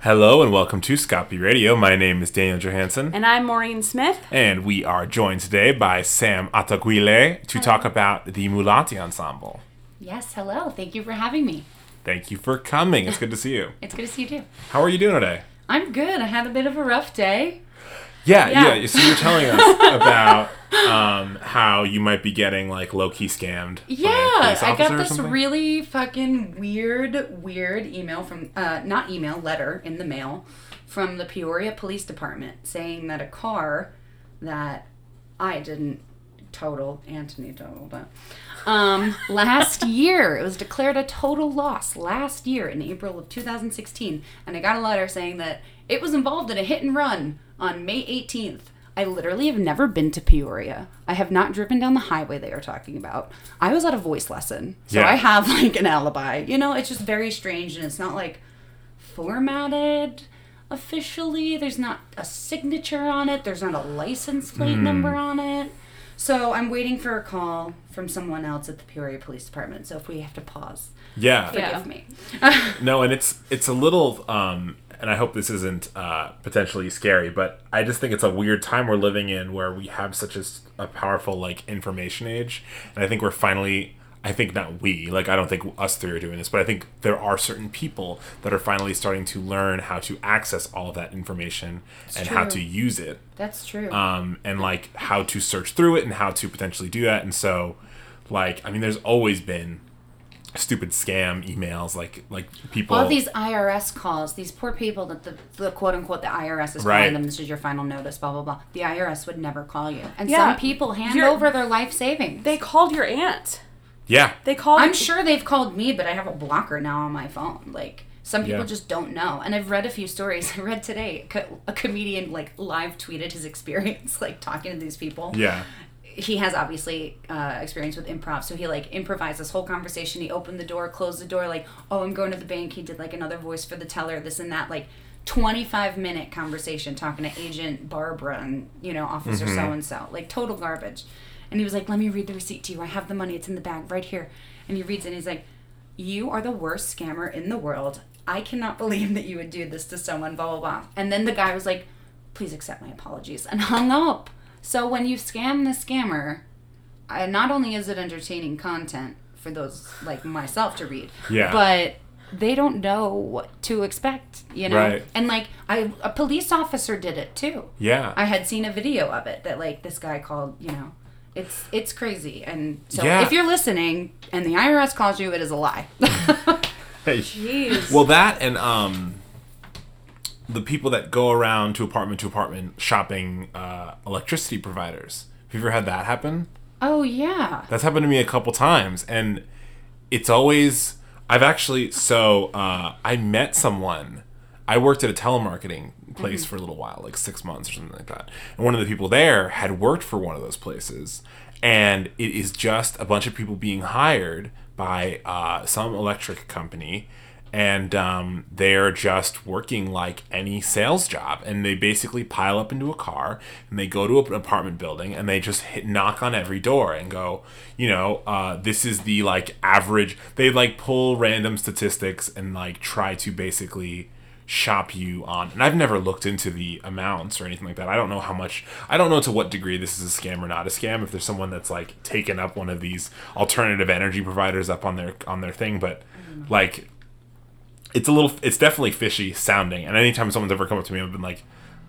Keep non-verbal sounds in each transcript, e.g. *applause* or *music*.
Hello and welcome to Scapi Radio. My name is Daniel Johansson, And I'm Maureen Smith. and we are joined today by Sam Attaguile to talk about the Mulati Ensemble. Yes, hello. Thank you for having me. Thank you for coming. It's good to see you. *laughs* It's good to see you too. How are you doing today? I'm good. I had a bit of a rough day. Yeah, yeah. Yeah. So you're telling us *laughs* about um, how you might be getting like low key scammed. Yeah, I got this really fucking weird, weird email from, uh, not email, letter in the mail from the Peoria Police Department saying that a car that I didn't total, Anthony totaled it, um, last *laughs* year, it was declared a total loss last year in April of 2016. And I got a letter saying that it was involved in a hit and run on May 18th. I literally have never been to Peoria. I have not driven down the highway they are talking about. I was at a voice lesson. So Yeah. I have *laughs* like an alibi. You know, it's just very strange and it's not like formatted officially. There's not a signature on it. There's not a license plate number on it. So I'm waiting for a call from someone else at the Peoria Police Department. So if we have to pause, Yeah. forgive Yeah. me. No, and it's it's a little um and I hope this isn't uh, potentially scary, but I just think it's a weird time we're living in where we have such a powerful like information age, and I think we're finally. I think not we, like I don't think us three are doing this, but I think there are certain people that are finally starting to learn how to access all of that information and how to use it, That's true. um, and like how to search through it and how to potentially do that. And so, like, I mean, there's always been stupid scam emails, like like people. All these IRS calls, these poor people that the, the quote unquote the IRS is Right. calling them. This is your final notice. Blah blah blah. The IRS would never call you, and Yeah. some people hand You're- over their life savings. They called your aunt. yeah, They called. I'm sure they've called me, but I have a blocker now on my phone. Like some people Yeah. just don't know. And I've read a few stories. *laughs* I read today a, a comedian like live tweeted his experience *laughs* like talking to these people. yeah. He has obviously uh, experience with improv, so he like improvised this whole conversation. He opened the door, closed the door, like, "Oh, I'm going to the bank." He did like another voice for the teller, this and that, like. 25 minute conversation talking to agent barbara and you know officer so and so like total garbage. And he was like let me read the receipt to you. I have the money. It's in the bag right here. And he reads it and he's like you are the worst scammer in the world. I cannot *laughs* believe that you would do this to someone blah blah blah. And then the guy was like please accept my apologies and hung up so when you scam the scammer uh, not only is it entertaining content for those like myself to read Yeah. but they don't know what to expect you know Right. and like i a police officer did it too Yeah. I had seen a video of it that like this guy called, you know, it's it's crazy. And so Yeah. if you're listening and the IRS calls you, it is a lie. *laughs* Hey. Jeez. Well, that and um, the people that go around to apartment to apartment shopping uh, electricity providers. Have you ever had that happen? oh yeah. That's happened to me a couple times, and it's always. I've actually so uh, I met someone. I worked at a telemarketing place for a little while, like six months or something like that. And one of the people there had worked for one of those places, and it is just a bunch of people being hired by uh, some electric company. And um, they're just working like any sales job, and they basically pile up into a car, and they go to an apartment building, and they just hit knock on every door and go, you know, uh, this is the like average. They like pull random statistics and like try to basically shop you on. And I've never looked into the amounts or anything like that. I don't know how much. I don't know to what degree this is a scam or not a scam. If there's someone that's like taken up one of these alternative energy providers up on their on their thing, but like it's a little it's definitely fishy sounding and anytime someone's ever come up to me i've been like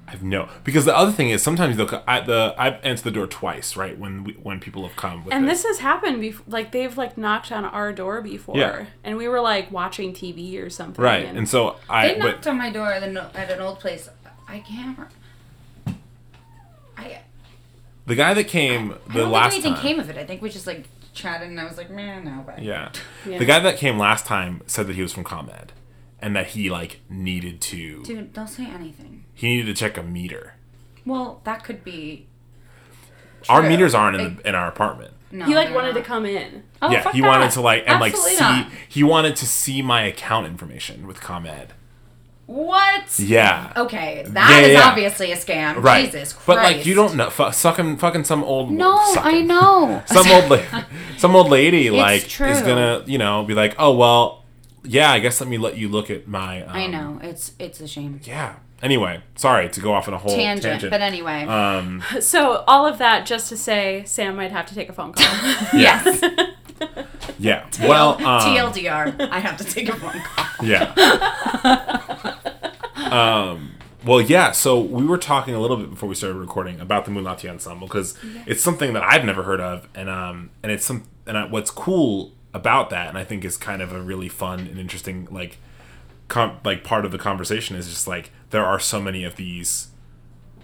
i've no because the other thing is sometimes they'll co- I, the i've answered the door twice right when we, when people have come with and this. this has happened before. Like they've like knocked on our door before, Yeah. and we were like watching TV or something. right And, and so i They knocked but on my door at an, at an old place. I can't. re- I, the guy that came I the don't last think anything time came of it. I think we just like chatted, and I was like, man, no, but yeah. Yeah. the guy that came last time said that he was from ComEd and that he like needed to dude, don't say anything. he needed to check a meter Well, that could be. our True. meters aren't in, the, in our apartment No, he like they're wanted to not. come in. Oh, yeah fuck he that. wanted to like and Absolutely like see not. he wanted to see my account information with ComEd What? yeah Okay, that is Yeah, yeah, yeah. obviously a scam. Right. Jesus Christ. But like you don't know fu- sucking fucking some old No, sucking. I know. *laughs* Some old la- some old lady like true. is gonna, you know, be like, "Oh, well, yeah, I guess let me let you look at my. Um, I know it's it's a shame. Yeah. Anyway, sorry to go off on a whole Tangent, tangent. but anyway. um, *laughs* So all of that just to say, Sam might have to take a phone call. *laughs* yes. *laughs* yeah. Well, um, TLDR. I have to take a phone call. Yeah. um, well, yeah. So we were talking a little bit before we started recording about the Mulati Ensemble because it's something that I've never heard of, and um, and it's some and I, what's cool about that, and I think is kind of a really fun and interesting like, com- like part of the conversation is just like there are so many of these,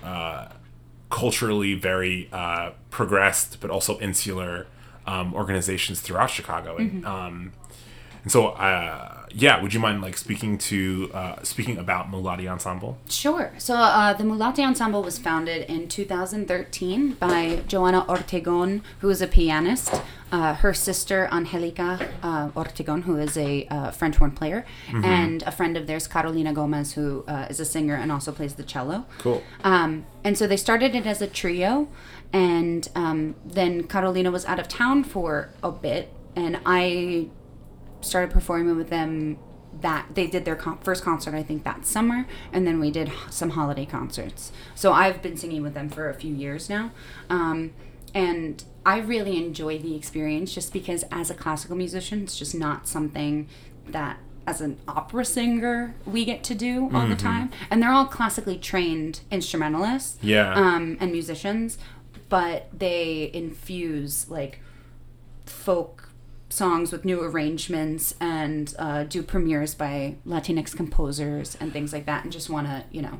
uh, culturally very uh, progressed but also insular um, organizations throughout Chicago, and um, and so, uh, yeah, would you mind like speaking to uh, speaking about Mulati Ensemble? Sure. So uh, the Mulati Ensemble was founded in 2013 by Joanna Ortegon, who is a pianist. Uh, her sister Angelica uh, Ortegon, who is a uh, French horn player, and a friend of theirs, Carolina Gomez, who uh, is a singer and also plays the cello. Cool. Um, and so they started it as a trio, and um, then Carolina was out of town for a bit, and I started performing with them. That they did their con- first concert, I think that summer, and then we did h- some holiday concerts. So I've been singing with them for a few years now, um, and I really enjoy the experience just because, as a classical musician, it's just not something that as an opera singer we get to do all the time and they're all classically trained instrumentalists Yeah. um, and musicians but they infuse like folk songs with new arrangements and uh, do premieres by latinx composers and things like that and just want to you know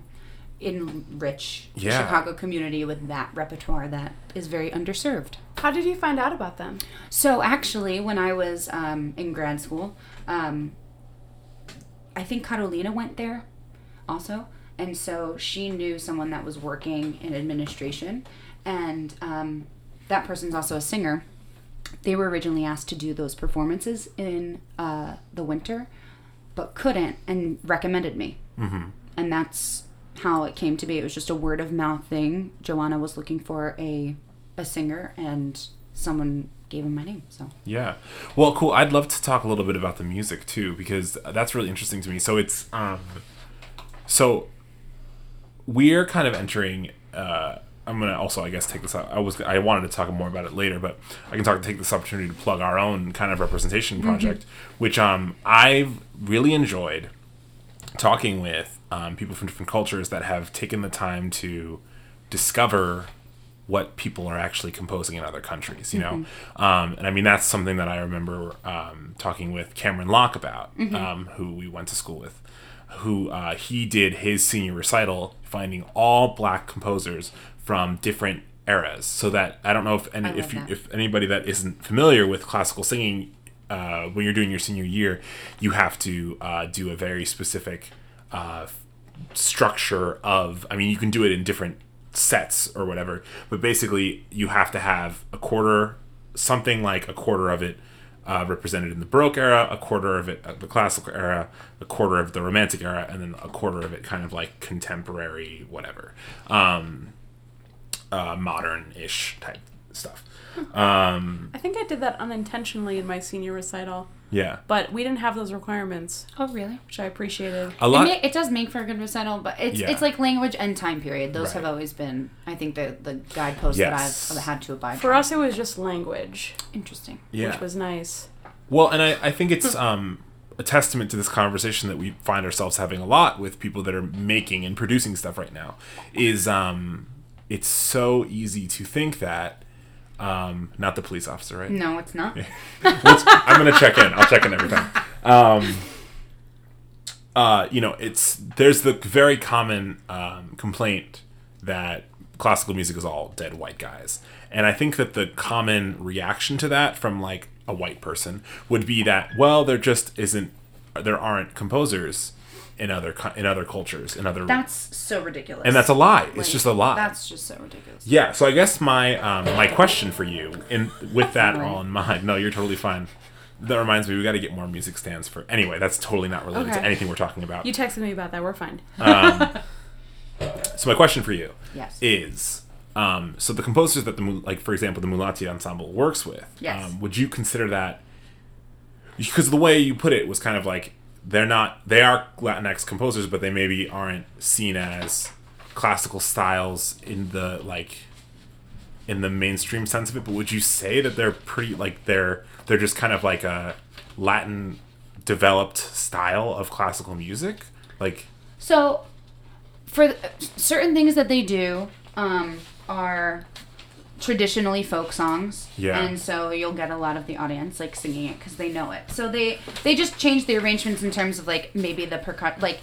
enrich the Yeah. chicago community with that repertoire that is very underserved How did you find out about them? so actually, when I was um, in grad school, um, I think Carolina went there also, and so she knew someone that was working in administration, and um, that person's also a singer. They were originally asked to do those performances in uh, the winter, but couldn't, and recommended me, mm-hmm. and that's how it came to be. It was just a word of mouth thing. Joanna was looking for a a singer, and someone gave him my name. So Yeah. Well, cool. I'd love to talk a little bit about the music too because that's really interesting to me. So it's um so we're kind of entering uh I'm gonna also, I guess, take this. out. I was, I wanted to talk more about it later, but I can talk, take this opportunity to plug our own kind of representation project, which um, I've really enjoyed talking with um, people from different cultures that have taken the time to discover what people are actually composing in other countries, you know? Um, and I mean, that's something that I remember um, talking with Cameron Locke about, um, who we went to school with, who uh, he did his senior recital finding all black composers from different eras. So that I don't know if any, if you, if anybody that isn't familiar with classical singing, uh, when you're doing your senior year, you have to uh, do a very specific uh, structure of i mean you can do it in different sets or whatever but basically you have to have a quarter something like a quarter of it uh, represented in the baroque era a quarter of it uh, the classical era a quarter of the romantic era and then a quarter of it kind of like contemporary whatever um, uh, modern-ish type stuff um, I think I did that unintentionally in my senior recital, yeah but we didn't have those requirements, oh really? which I appreciated. a It, lot ma- it does make for a good recital, but it's Yeah. it's like language and time period. Those have always been, I think, the the guideposts Yes. that I've had to abide For by. us, it was just language, Interesting. yeah which was nice. Well, and I, I think it's um, a testament to this conversation that we find ourselves having a lot with people that are making and producing stuff right now. Is um, it's so easy to think that um, not the police officer, right? No, it's not. I'm gonna check in. I'll check in every time. Um, uh, you know, it's there's the very common um, complaint that classical music is all dead white guys, and I think that the common reaction to that from like a white person would be that well, there just isn't, there aren't composers in other in other cultures in other, That's so ridiculous. and that's a lie. It's just a lie. That's just so ridiculous. Yeah, so I guess my um, my question for you, in with *laughs* that Right. all in mind, no, you're totally fine. That reminds me, we got to get more music stands for. Anyway, that's totally not related to anything we're talking about. You texted me about that. We're fine. *laughs* so my question for you Yes. is, um, so the composers that the like, for example, the Mulati ensemble works with, Yes. um, would you consider that because the way you put it was kind of like they're not they are Latinx composers, but they maybe aren't seen as classical styles in the like in the mainstream sense of it. But would you say that they're pretty like they're they're just kind of like a Latin developed style of classical music? Like So, for certain things that they do um, are traditionally folk songs. Yeah. And so you'll get a lot of the audience like singing it because they know it. So they they just change the arrangements in terms of like maybe the percussion like.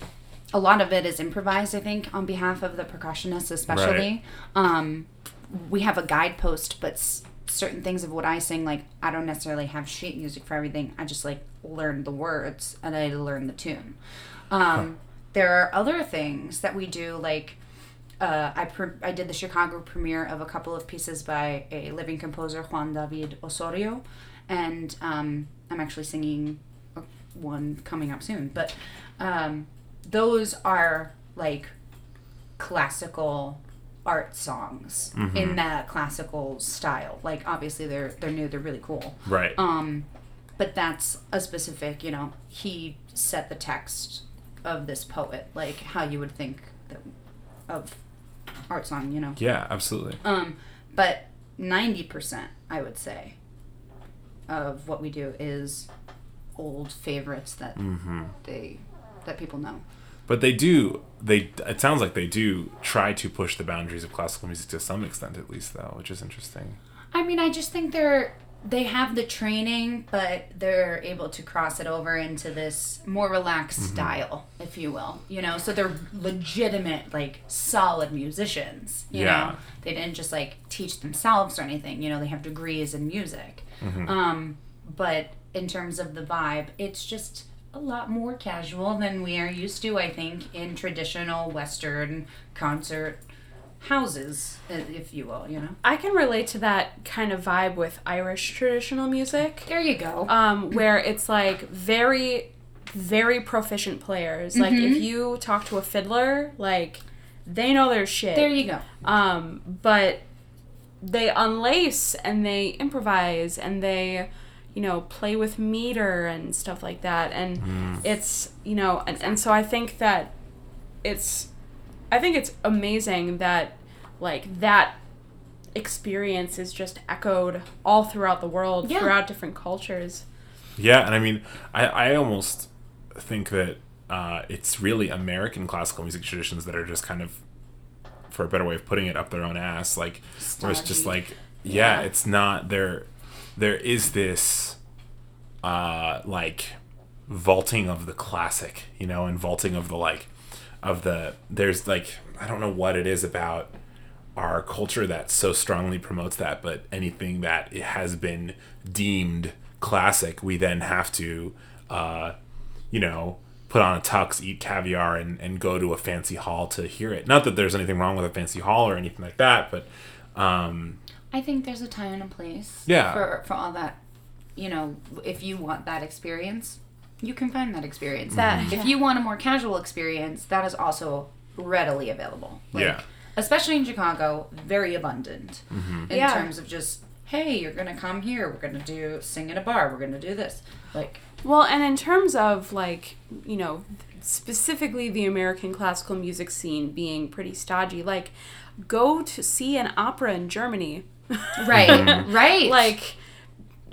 A lot of it is improvised, I think, on behalf of the percussionists, especially. Um, we have a guidepost, but s- certain things of what I sing, like I don't necessarily have sheet music for everything. I just like learn the words and I learn the tune. Um, There are other things that we do, like uh, I pre- I did the Chicago premiere of a couple of pieces by a living composer Juan David Osorio, and um, I'm actually singing one coming up soon. But um, those are like classical art songs in that classical style. Like obviously they're they're new, they're really cool. right. Um, but that's a specific, you know, he set the text of this poet, like how you would think that, of art song, you know. yeah, absolutely. Um, but ninety percent, I would say, of what we do is old favorites that Mm-hmm. they that people know. But they do. They. It sounds like they do try to push the boundaries of classical music to some extent, at least, though, which is interesting. I mean, I just think they're they have the training, but they're able to cross it over into this more relaxed style, if you will. You know, so they're legitimate, like solid musicians. You Yeah. know, they didn't just like teach themselves or anything. You know, they have degrees in music. Um, but in terms of the vibe, it's just a lot more casual than we are used to. I think in traditional Western concert houses, if you will. You know. I can relate to that kind of vibe with Irish traditional music, There you go. um, where it's like very, very proficient players. Like Mm-hmm. if you talk to a fiddler, like they know their shit. there you go. um, but they unlace and they improvise and they you know play with meter and stuff like that and it's you know and, and so i think that it's i think it's amazing that like that experience is just echoed all throughout the world Yeah. throughout different cultures Yeah, and I mean, I, I almost think that uh, it's really American classical music traditions that are just kind of, for a better way of putting it, up their own ass. Like, where it's just like, yeah, Yeah. it's not there. There is this, uh, like, vaulting of the classic, you know, and vaulting of the like, of the. There's like, I don't know what it is about our culture that so strongly promotes that, but anything that has been deemed classic, we then have to, uh, you know, put on a tux, eat caviar, and, and go to a fancy hall to hear it. Not that there's anything wrong with a fancy hall or anything like that, but um, I think there's a time and a place. Yeah. For for all that, you know, if you want that experience, you can find that experience. That- mm-hmm. if you want a more casual experience, that is also readily available. Like, Yeah. Especially in Chicago, very abundant mm-hmm. in Yeah. terms of just hey, you're gonna come here. We're gonna do sing in a bar. We're gonna do this. Like Well, and in terms of like, you know, specifically the American classical music scene being pretty stodgy, like go to see an opera in Germany. right, mm-hmm. right. like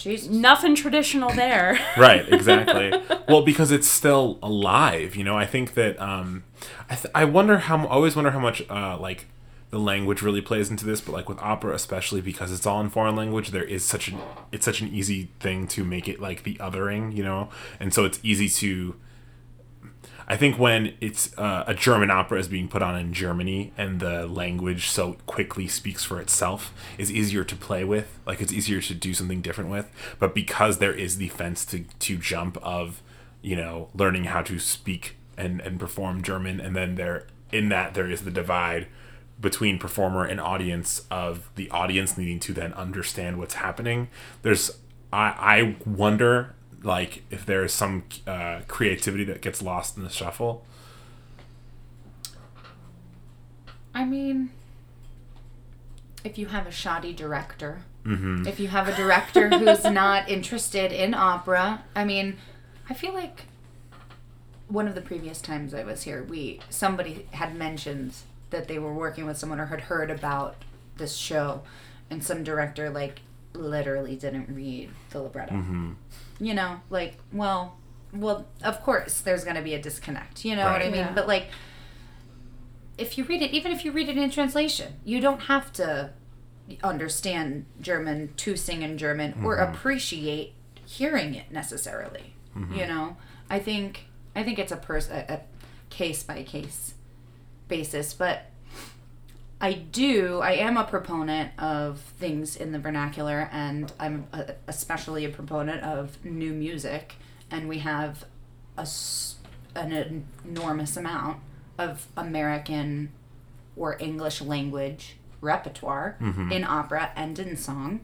Jesus. nothing traditional there. *laughs* right exactly *laughs* well because it's still alive you know i think that um i, th- I wonder how i always wonder how much uh like the language really plays into this but like with opera especially because it's all in foreign language there is such an it's such an easy thing to make it like the othering you know and so it's easy to I think when it's uh, a German opera is being put on in Germany and the language so quickly speaks for itself is easier to play with. Like it's easier to do something different with. But because there is the fence to, to jump of, you know, learning how to speak and, and perform German, and then there in that there is the divide between performer and audience of the audience needing to then understand what's happening. There's I I wonder like if there is some uh, creativity that gets lost in the shuffle. I mean, if you have a shoddy director, If you have a director who's *laughs* not interested in opera, I mean, I feel like one of the previous times I was here, we somebody had mentioned that they were working with someone or had heard about this show, and some director like literally didn't read the libretto. You know, like, well, well, of course there's going to be a disconnect. You know what I mean? Yeah. But like, if you read it, even if you read it in translation, you don't have to understand German to sing in German or mm-hmm. appreciate hearing it necessarily. Mm-hmm. You know, I think I think it's a pers- a, a case by case basis, but I do. I am a proponent of things in the vernacular, and I'm a, especially a proponent of new music. And we have a an enormous amount of American or English language repertoire mm-hmm. in opera and in song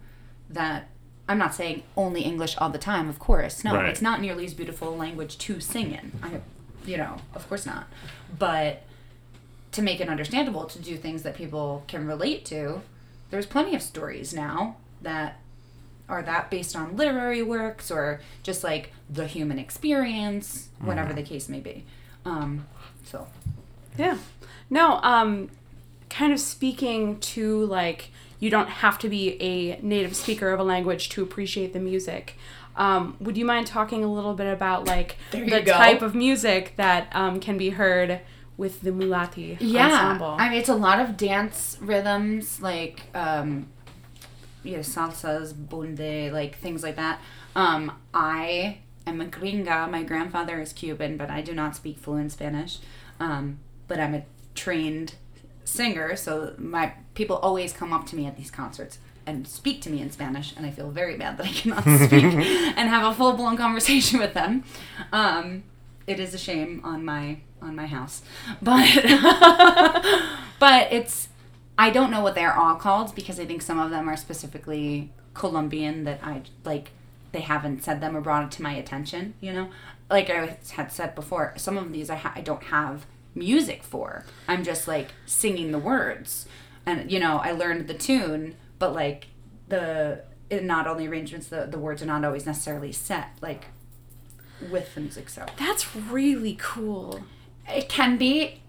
that I'm not saying only English all the time, of course. No, Right. it's not nearly as beautiful a language to sing in. I, you know, of course not. But to make it understandable, to do things that people can relate to, there's plenty of stories now that are that based on literary works or just like the human experience, whatever the case may be. Um, so Yeah. No, um kind of speaking to like you don't have to be a native speaker of a language to appreciate the music. Um, would you mind talking a little bit about like *laughs* the go. type of music that um, can be heard with the Mulati yeah, ensemble? I mean it's a lot of dance rhythms like um, you know salsas, bunde, like things like that. Um, I am a gringa. My grandfather is Cuban, but I do not speak fluent Spanish. Um, but I'm a trained singer, so my people always come up to me at these concerts and speak to me in Spanish, and I feel very bad that I cannot *laughs* speak *laughs* and have a full blown conversation with them. Um, it is a shame on my on my house, but *laughs* but it's I don't know what they're all called because I think some of them are specifically Colombian that I like. They haven't said them or brought it to my attention. You know, like I had said before, some of these I, ha- I don't have music for. I'm just like singing the words, and you know I learned the tune, but like the not only arrangements, the the words are not always necessarily set like with the music. So That's really cool. it can be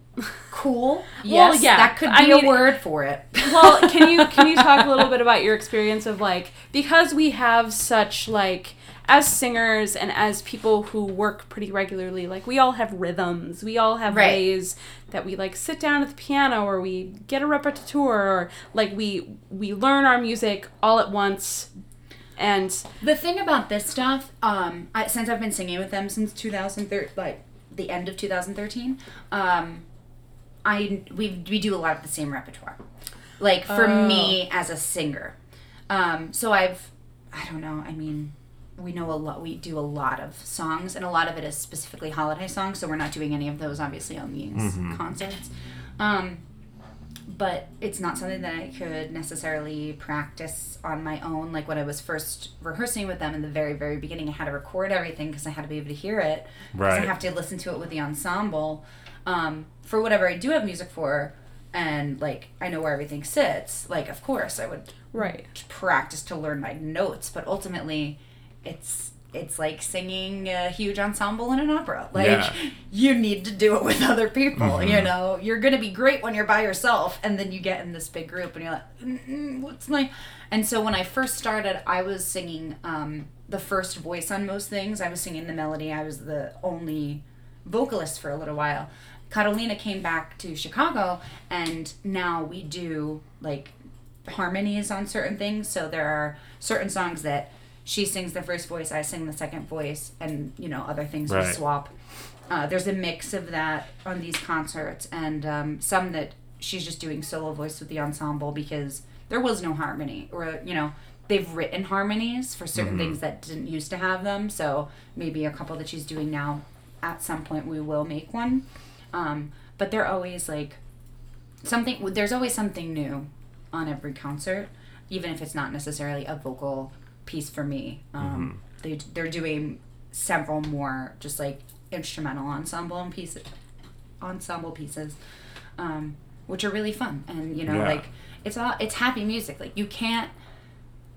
cool. *laughs* Well, Yes, yeah, that could be I a mean- word for it. well, can you *laughs* can you talk a little bit about your experience of like because we have such like as singers and as people who work pretty regularly, like we all have rhythms. We all have Right. ways that we like sit down at the piano or we get a repetiteur or like we we learn our music all at once and The thing about this stuff, um, I, since I've been singing with them since 2013, like the end of 2013, um, I we we do a lot of the same repertoire. Like for Oh. me as a singer, um, so I've I don't know. I mean, we know a lot. We do a lot of songs, and a lot of it is specifically holiday songs. So we're not doing any of those, obviously, on these concerts. Um, but it's not something that I could necessarily practice on my own. Like when I was first rehearsing with them in the very, very beginning, I had to record everything because I had to be able to hear it. Right. I have to listen to it with the ensemble um, for whatever I do have music for. And like I know where everything sits. Like of course I would right. practice to learn my notes, but ultimately, it's it's like singing a huge ensemble in an opera. Like Yeah. you need to do it with other people. You know, you're gonna be great when you're by yourself, and then you get in this big group, and you're like, what's my? And so when I first started, I was singing um, the first voice on most things. I was singing the melody. I was the only vocalist for a little while. Catalina came back to Chicago, and now we do like harmonies on certain things. So there are certain songs that she sings the first voice, I sing the second voice, and you know other things we Right. swap. Uh, there's a mix of that on these concerts, and um, some that she's just doing solo voice with the ensemble because there was no harmony, or you know they've written harmonies for certain things that didn't used to have them. So maybe a couple that she's doing now. At some point, we will make one, um, but they're always like something. There's always something new on every concert, even if it's not necessarily a vocal piece for me. Um, They they're doing several more just like instrumental ensemble and pieces, ensemble pieces, um, which are really fun. And you know, Yeah. like it's all it's happy music. Like you can't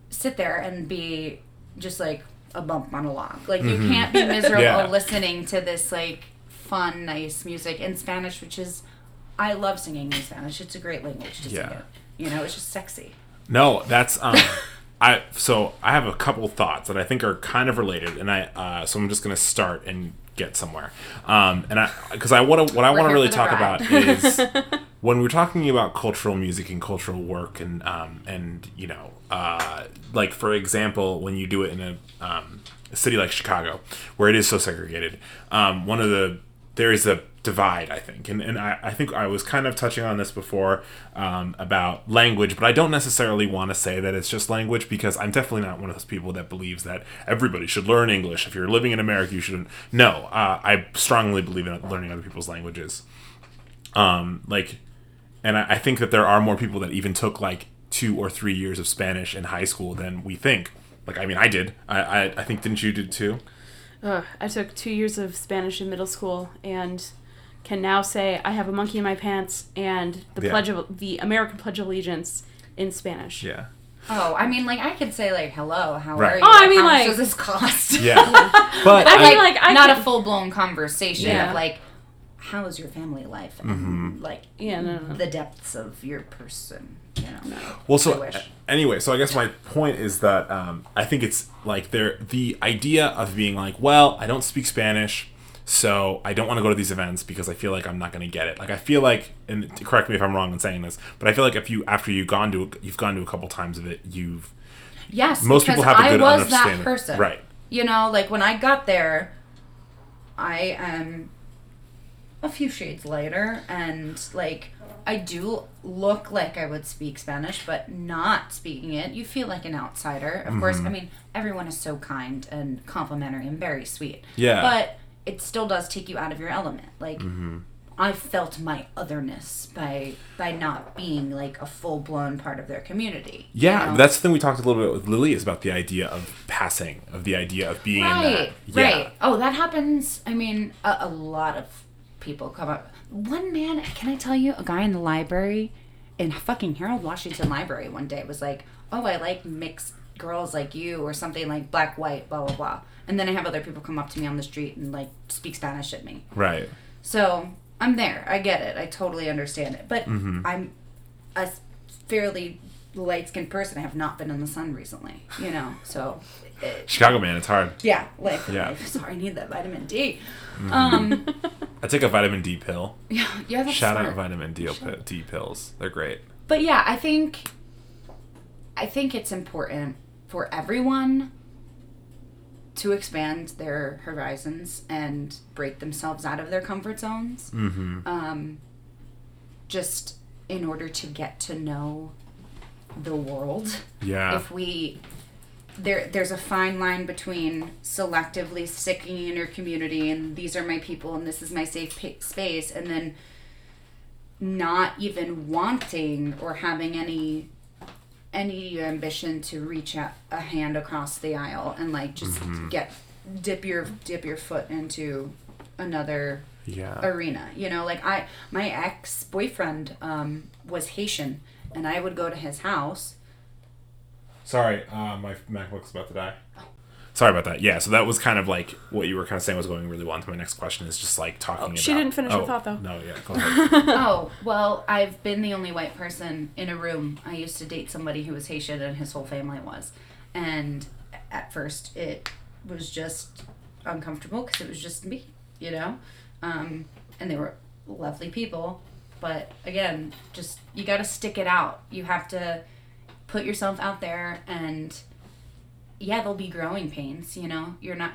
sit there and be just like a bump on a log. Like you can't be *laughs* miserable Yeah. listening to this like fun, nice music in Spanish, which is I love singing in Spanish. It's a great language to Yeah. sing it. You know, it's just sexy. No, that's um *laughs* I so I have a couple thoughts that I think are kind of related and I uh so I'm just going to start and get somewhere. Um and I cuz I want to what I want to really talk ride. about is *laughs* when we're talking about cultural music and cultural work and um and you know uh like for example when you do it in a um a city like Chicago where it is so segregated um one of the there is a divide i think. And, and I, I think i was kind of touching on this before um, about language but i don't necessarily want to say that it's just language because i'm definitely not one of those people that believes that everybody should learn english. If you're living in america you shouldn't. no uh, i strongly believe in learning other people's languages. Um, like and I, I think that there are more people that even took like two or three years of spanish in high school than we think. Like i mean i did. I i, I think didn't you did too Ugh, I took two years of Spanish in middle school and can now say I have a monkey in my pants and the Yeah. pledge of the American Pledge of Allegiance in Spanish. yeah Oh, I mean, like I could say like, "Hello, how Right. are you?" Oh, I mean, how much like- does this cost? yeah *laughs* but I I, mean, like, I not could- a full blown conversation Yeah. of like, "How is your family life?" and Mm-hmm. like, Yeah, no, no. the depths of your person. You know. Well, so I anyway, so I guess my point is that um, I think it's like there the idea of being like, well, I don't speak Spanish, so I don't want to go to these events because I feel like I'm not going to get it. Like I feel like, and correct me if I'm wrong in saying this, but I feel like if you after you've gone to you've gone to a couple times of it, you've Yes, most people have a good was that understanding. person. Right. You know, like when I got there, I am a few shades lighter, and like I do look like I would speak Spanish, but not speaking it, you feel like an outsider. Of course, Mm-hmm. I mean everyone is so kind and complimentary and very sweet. Yeah. But it still does take you out of your element. Like Mm-hmm. I felt my otherness by by not being like a full blown part of their community. you Yeah, know? that's the thing we talked a little bit with Lily is about the idea of passing, of the idea of being in right. Yeah. right. Oh, that happens. I mean, a, a lot of people come up. One man, can I tell you, a guy in the library, in fucking Harold Washington Library, one day was like, "Oh, I like mixed girls like you," or something like black, white, blah blah blah. And then I have other people come up to me on the street and like speak Spanish at me. Right. So I'm there. I get it. I totally understand it. But Mm-hmm. I'm a fairly light skinned person. I have not been in the sun recently, you know. So, it, *laughs* Chicago man, it's hard. yeah, like, Yeah. Sorry, I need that vitamin D. Mm-hmm. Um, *laughs* I take a vitamin D pill. yeah, yeah, that's Shout smart. out vitamin D, D pills. They're great. But yeah, I think, I think it's important for everyone to expand their horizons and break themselves out of their comfort zones. Mm-hmm. um, just in order to get to know the world. Yeah. If we there there's a fine line between selectively sticking in your community and these are my people and this is my safe pa- space and then not even wanting or having any any ambition to reach a, a hand across the aisle and like just get dip your dip your foot into another yeah. arena. You know, like I my ex boyfriend um, was Haitian, and I would go to his house. Sorry, uh, my MacBook's about to die. Sorry about that. Yeah, so that was kind of like what you were kind of saying was going really well. Into my next question is just like talking about. Oh, she didn't finish her oh, thought, though. No, yeah, go *laughs* ahead. oh well, I've been the only white person in a room. I used to date somebody who was Haitian, and his whole family was, and at first it was just uncomfortable because it was just me, you know, um, and they were lovely people, but again, just you got to stick it out. You have to put yourself out there and yeah there'll be growing pains you know you're not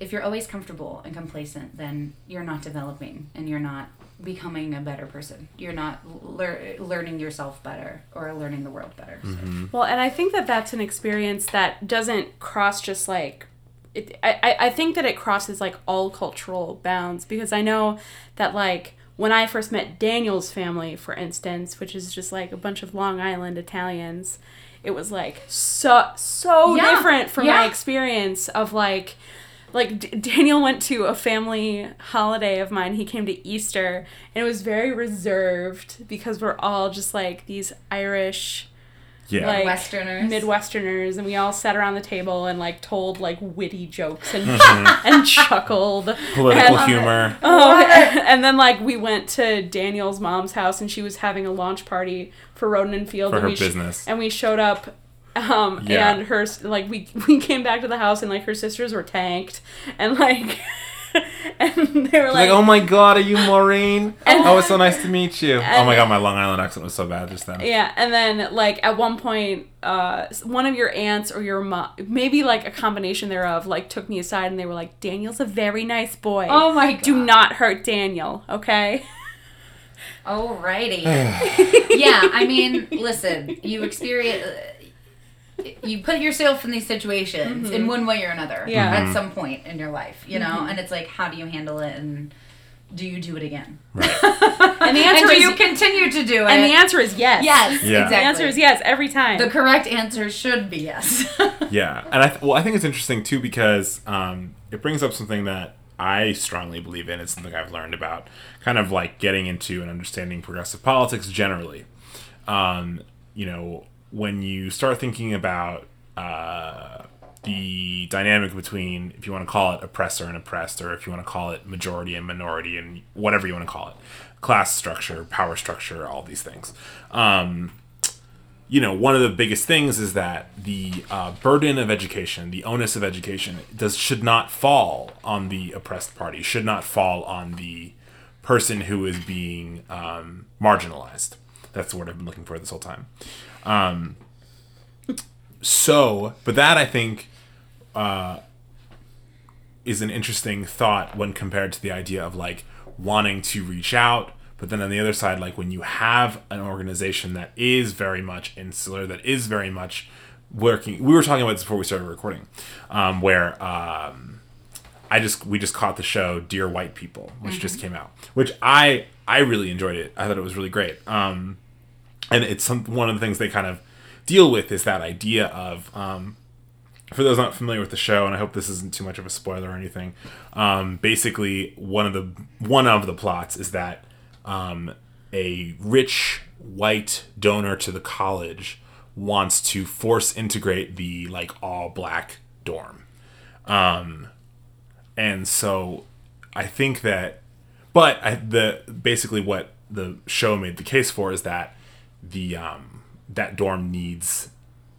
if you're always comfortable and complacent then you're not developing and you're not becoming a better person you're not lear- learning yourself better or learning the world better so. Mm-hmm. Well, and I think that that's an experience that doesn't cross just like. It, I, I- I think that it crosses like all cultural bounds because I know that like when I first met Daniel's family, for instance, which is just like a bunch of Long Island Italians, it was like so so Yeah, different from yeah. my experience of like like D- Daniel went to a family holiday of mine. He came to Easter and it was very reserved because we're all just like these Irish Yeah. like Midwesterners. Midwesterners, and we all sat around the table and like told like witty jokes and Mm-hmm. *laughs* and chuckled. Political And- humor. *laughs* Oh, *laughs* and then like we went to Daniel's mom's house and she was having a launch party for Rodan and Field For and her we sh- business. and we showed up um Yeah. and her like we we came back to the house and like her sisters were tanked and like *laughs* and they were Like, like, oh my god, are you Maureen? *laughs* And- oh, it's so nice to meet you. oh my god, my Long Island accent was so bad just then. yeah and then like at one point uh one of your aunts or your mom maybe like a combination thereof like took me aside and they were like daniel's a very nice boy Oh my god. do not hurt daniel okay Alrighty. *sighs* yeah, I mean, listen, you experience. You put yourself in these situations in one way or another Mm-hmm. Yeah. at some point in your life, you know, and it's like, how do you handle it, and do you do it again? *laughs* and the And answer do is you continue to do it? and the answer is yes yes, Yeah. exactly. the answer is yes every time The correct answer should be yes. *laughs* Yeah, and I th- well, I think it's interesting too because um, it brings up something that I strongly believe in. It's something I've learned about, kind of like getting into and understanding progressive politics generally. Um, you know, when you start thinking about uh, the dynamic between, if you want to call it oppressor and oppressed, or if you want to call it majority and minority, and whatever you want to call it, class structure, power structure, all these things. Um, you know, one of the biggest things is that the uh, burden of education, the onus of education, does should not fall on the oppressed party. Should not fall on the person who is being um, marginalized. That's the word I've been looking for this whole time. Um, so, but that I think uh, is an interesting thought when compared to the idea of like wanting to reach out. But then on the other side like when you have an organization that is very much insular that is very much working we were talking about this before we started recording um, where um, i just we just caught the show dear white people which just came out which i i really enjoyed it. I thought it was really great. Um, and it's some one of the things they kind of deal with is that idea of um, for those not familiar with the show, and I hope this isn't too much of a spoiler or anything. Um, basically, one of the one of the plots is that um, a rich white donor to the college wants to force integrate the like all black dorm, um, and so I think that, but I, the basically what the show made the case for is that the um, that dorm needs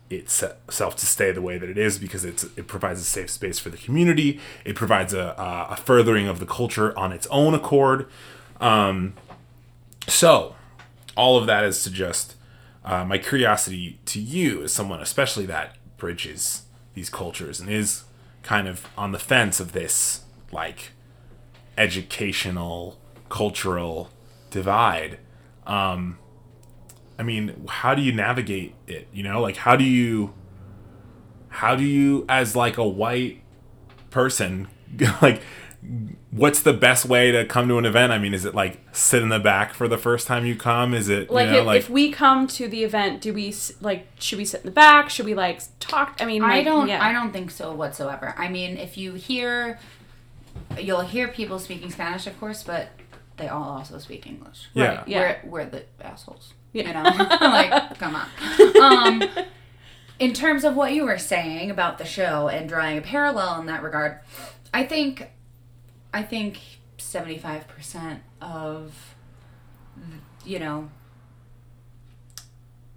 itself to stay the way that it is because it's it provides a safe space for the community. It provides a a, furthering of the culture on its own accord. Um, so, all of that is to just uh, my curiosity to you as someone, especially that bridges these cultures and is kind of on the fence of this like educational cultural divide. Um, I mean, how do you navigate it? You know, like how do you how do you as like a white person *laughs* like what's the best way to come to an event? I mean, is it like sit in the back for the first time you come? Is it like, you know, if, like if we come to the event do we like should we sit in the back should we like talk i mean I don't. yeah. I don't think so whatsoever. I mean, if you hear, you'll hear people speaking Spanish, of course, but they all also speak English. Yeah. Right, yeah. We're, we're the assholes. Yeah. You know, *laughs* like come on. Um, in terms of what you were saying about the show and drawing a parallel in that regard, I think, I think seventy five percent of, you know,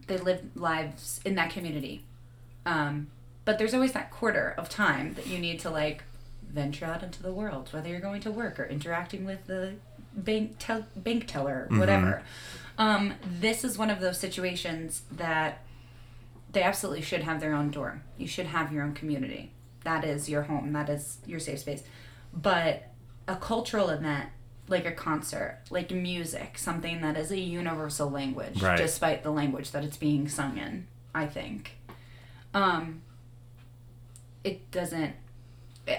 they live lives in that community. Um, but there's always that quarter of time that you need to like venture out into the world, whether you're going to work or interacting with the bank tel- bank teller, whatever. Um, this is one of those situations that they absolutely should have their own dorm. You should have your own community. That is your home. That is your safe space. But a cultural event like a concert, like music, something that is a universal language, Right. despite the language that it's being sung in. I think. Um, it doesn't.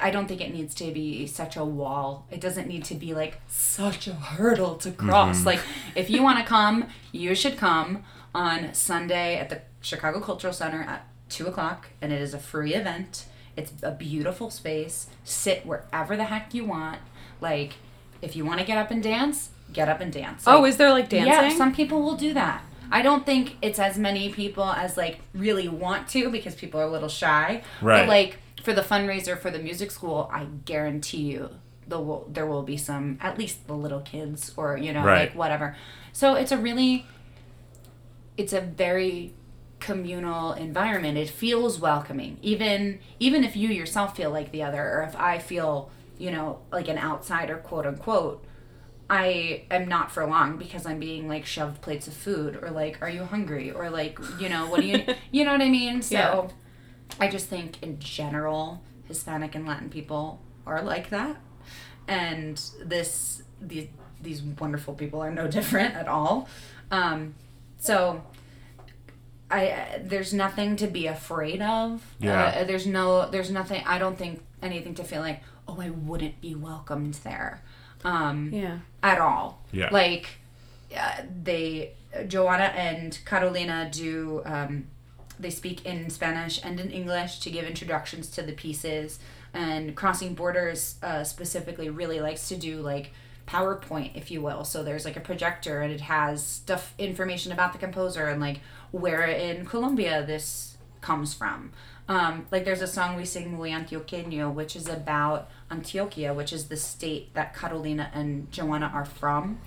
I don't think it needs to be such a wall. It doesn't need to be like such a hurdle to cross. Mm-hmm. Like, if you want to come, you should come on Sunday at the Chicago Cultural Center at 2 o'clock, and it is a free event. It's a beautiful space. Sit wherever the heck you want. Like, if you want to get up and dance, get up and dance. oh is there like dancing yeah, some people will do that. I don't think it's as many people as like really want to because people are a little shy. Right. But like for the fundraiser for the music school, I guarantee you there will there will be some at least the little kids or you know Right. like whatever. So it's a really it's a very communal environment. It feels welcoming. Even even if you yourself feel like the other or if I feel, you know, like an outsider quote unquote, I am not for long because I'm being like shoved plates of food or like are you hungry or like, you know, what do you *laughs* you know what I mean? So Yeah. I just think in general Hispanic and Latin people are like that. And this these these wonderful people are no *laughs* different at all. Um, so I uh, there's nothing to be afraid of. Yeah. Uh, there's no there's nothing I don't think anything to feel like oh I wouldn't be welcomed there. Um, Yeah. at all. Yeah. Like uh, they Joanna and Carolina do um, they speak in Spanish and in English to give introductions to the pieces and Crossing Borders uh, specifically really likes to do like PowerPoint if you will. So there's like a projector and it has stuff information about the composer and like where in Colombia this comes from. Um, like there's a song we sing Muy Antioqueño, which is about Antioquia, which is the state that Carolina and Joanna are from.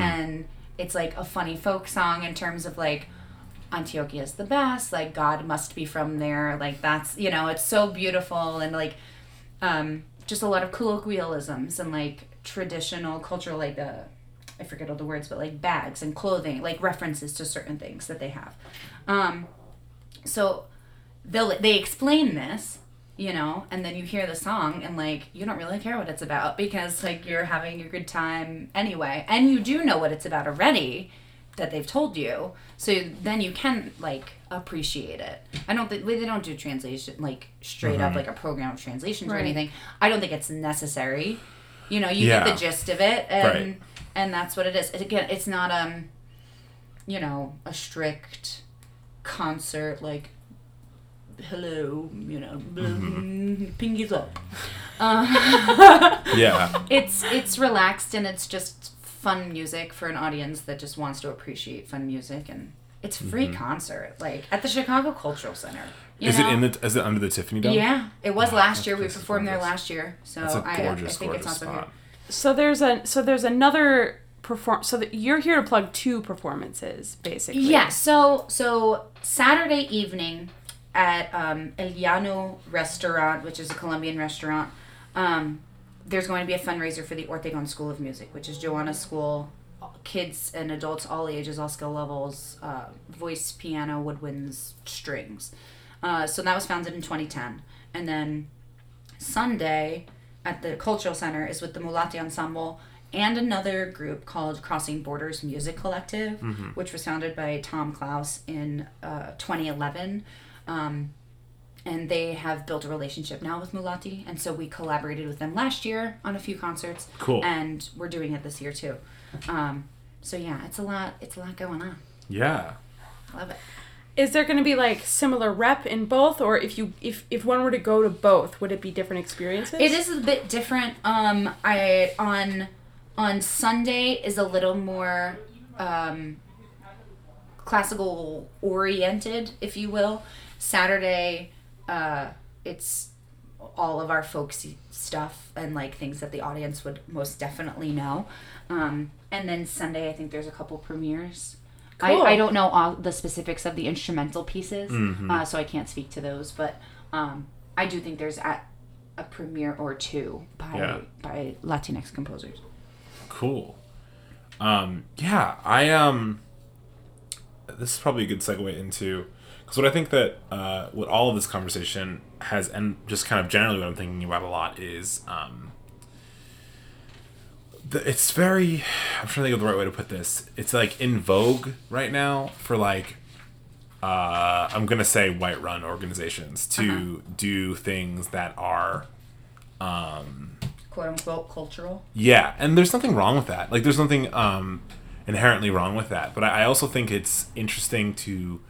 And it's like a funny folk song in terms of like Antioquia is the best, like God must be from there. Like that's you know, it's so beautiful and like um just a lot of colloquialisms and like traditional cultural like uh I forget all the words, but like bags and clothing, like references to certain things that they have. Um so they'll they explain this you know and then you hear the song and like you don't really care what it's about because like you're having a good time anyway and you do know what it's about already that they've told you so then you can like appreciate it. I don't think they don't do translation like straight up like a program of translations or anything. I don't think it's necessary. You know you Yeah. get the gist of it and Right. and that's what it is. It- again it's not um you know a strict concert like hello you know *laughs* pinkies up. *laughs* Yeah. it's it's relaxed and it's just fun music for an audience that just wants to appreciate fun music and it's free concert like at the chicago cultural center you Mm-hmm. Is know? it in the is it under the Tiffany Dome? yeah it was Oh, last year we performed there last year so That's a I, gorgeous, I think gorgeous it's also spot. here So there's a so there's another perform. So that you're here to plug two performances, basically. Yeah, so so Saturday evening at um, El Llano Restaurant, which is a Colombian restaurant, um, there's going to be a fundraiser for the Ortegon School of Music, which is Joanna's school. Kids and adults, all ages, all skill levels, uh, voice, piano, woodwinds, strings. Uh, so that was founded in 2010. And then Sunday at the Cultural Center is with the Mulati Ensemble and another group called Crossing Borders Music Collective, which was founded by Tom Klaus in uh, 2011. Um, and they have built a relationship now with Mulati, and so we collaborated with them last year on a few concerts. Cool. And we're doing it this year too. Um, so yeah, it's a lot. It's a lot going on. Yeah. I love it. Is there going to be like similar rep in both, or if you if if one were to go to both, would it be different experiences? It is a bit different. Um, I on on Sunday is a little more um, classical oriented, if you will. Saturday, uh, it's all of our folksy stuff and like things that the audience would most definitely know. Um, and then Sunday, I think there's a couple premieres. Cool. I, I don't know all the specifics of the instrumental pieces, uh, so I can't speak to those. But um, I do think there's a, a premiere or two by Yeah. by Latinx composers. Cool. Um, yeah, I um. This is probably a good segue into because what I think that uh, what all of this conversation has, and just kind of generally what I'm thinking about a lot is, um, the, it's very. I'm trying to think of the right way to put this. It's like in vogue right now for like. Uh, I'm gonna say white-run organizations to do things that are quote unquote cultural. yeah, and there's nothing wrong with that. Like, there's nothing um, inherently wrong with that. But I, I also think it's interesting to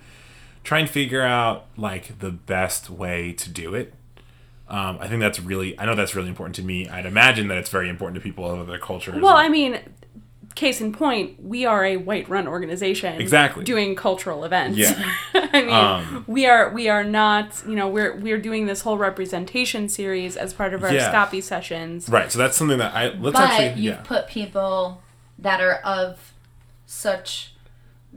try and figure out like the best way to do it. Um, I think that's really. I know that's really important to me. I'd imagine that it's very important to people of other cultures. Well, I mean, case in point, we are a white-run organization, Exactly. doing cultural events. Yeah. *laughs* I mean, Um, we are we are not, you know, we're we're doing this whole representation series as part of our Yeah. Scapi sessions. Right. So that's something that I let's but actually you've yeah. put people that are of such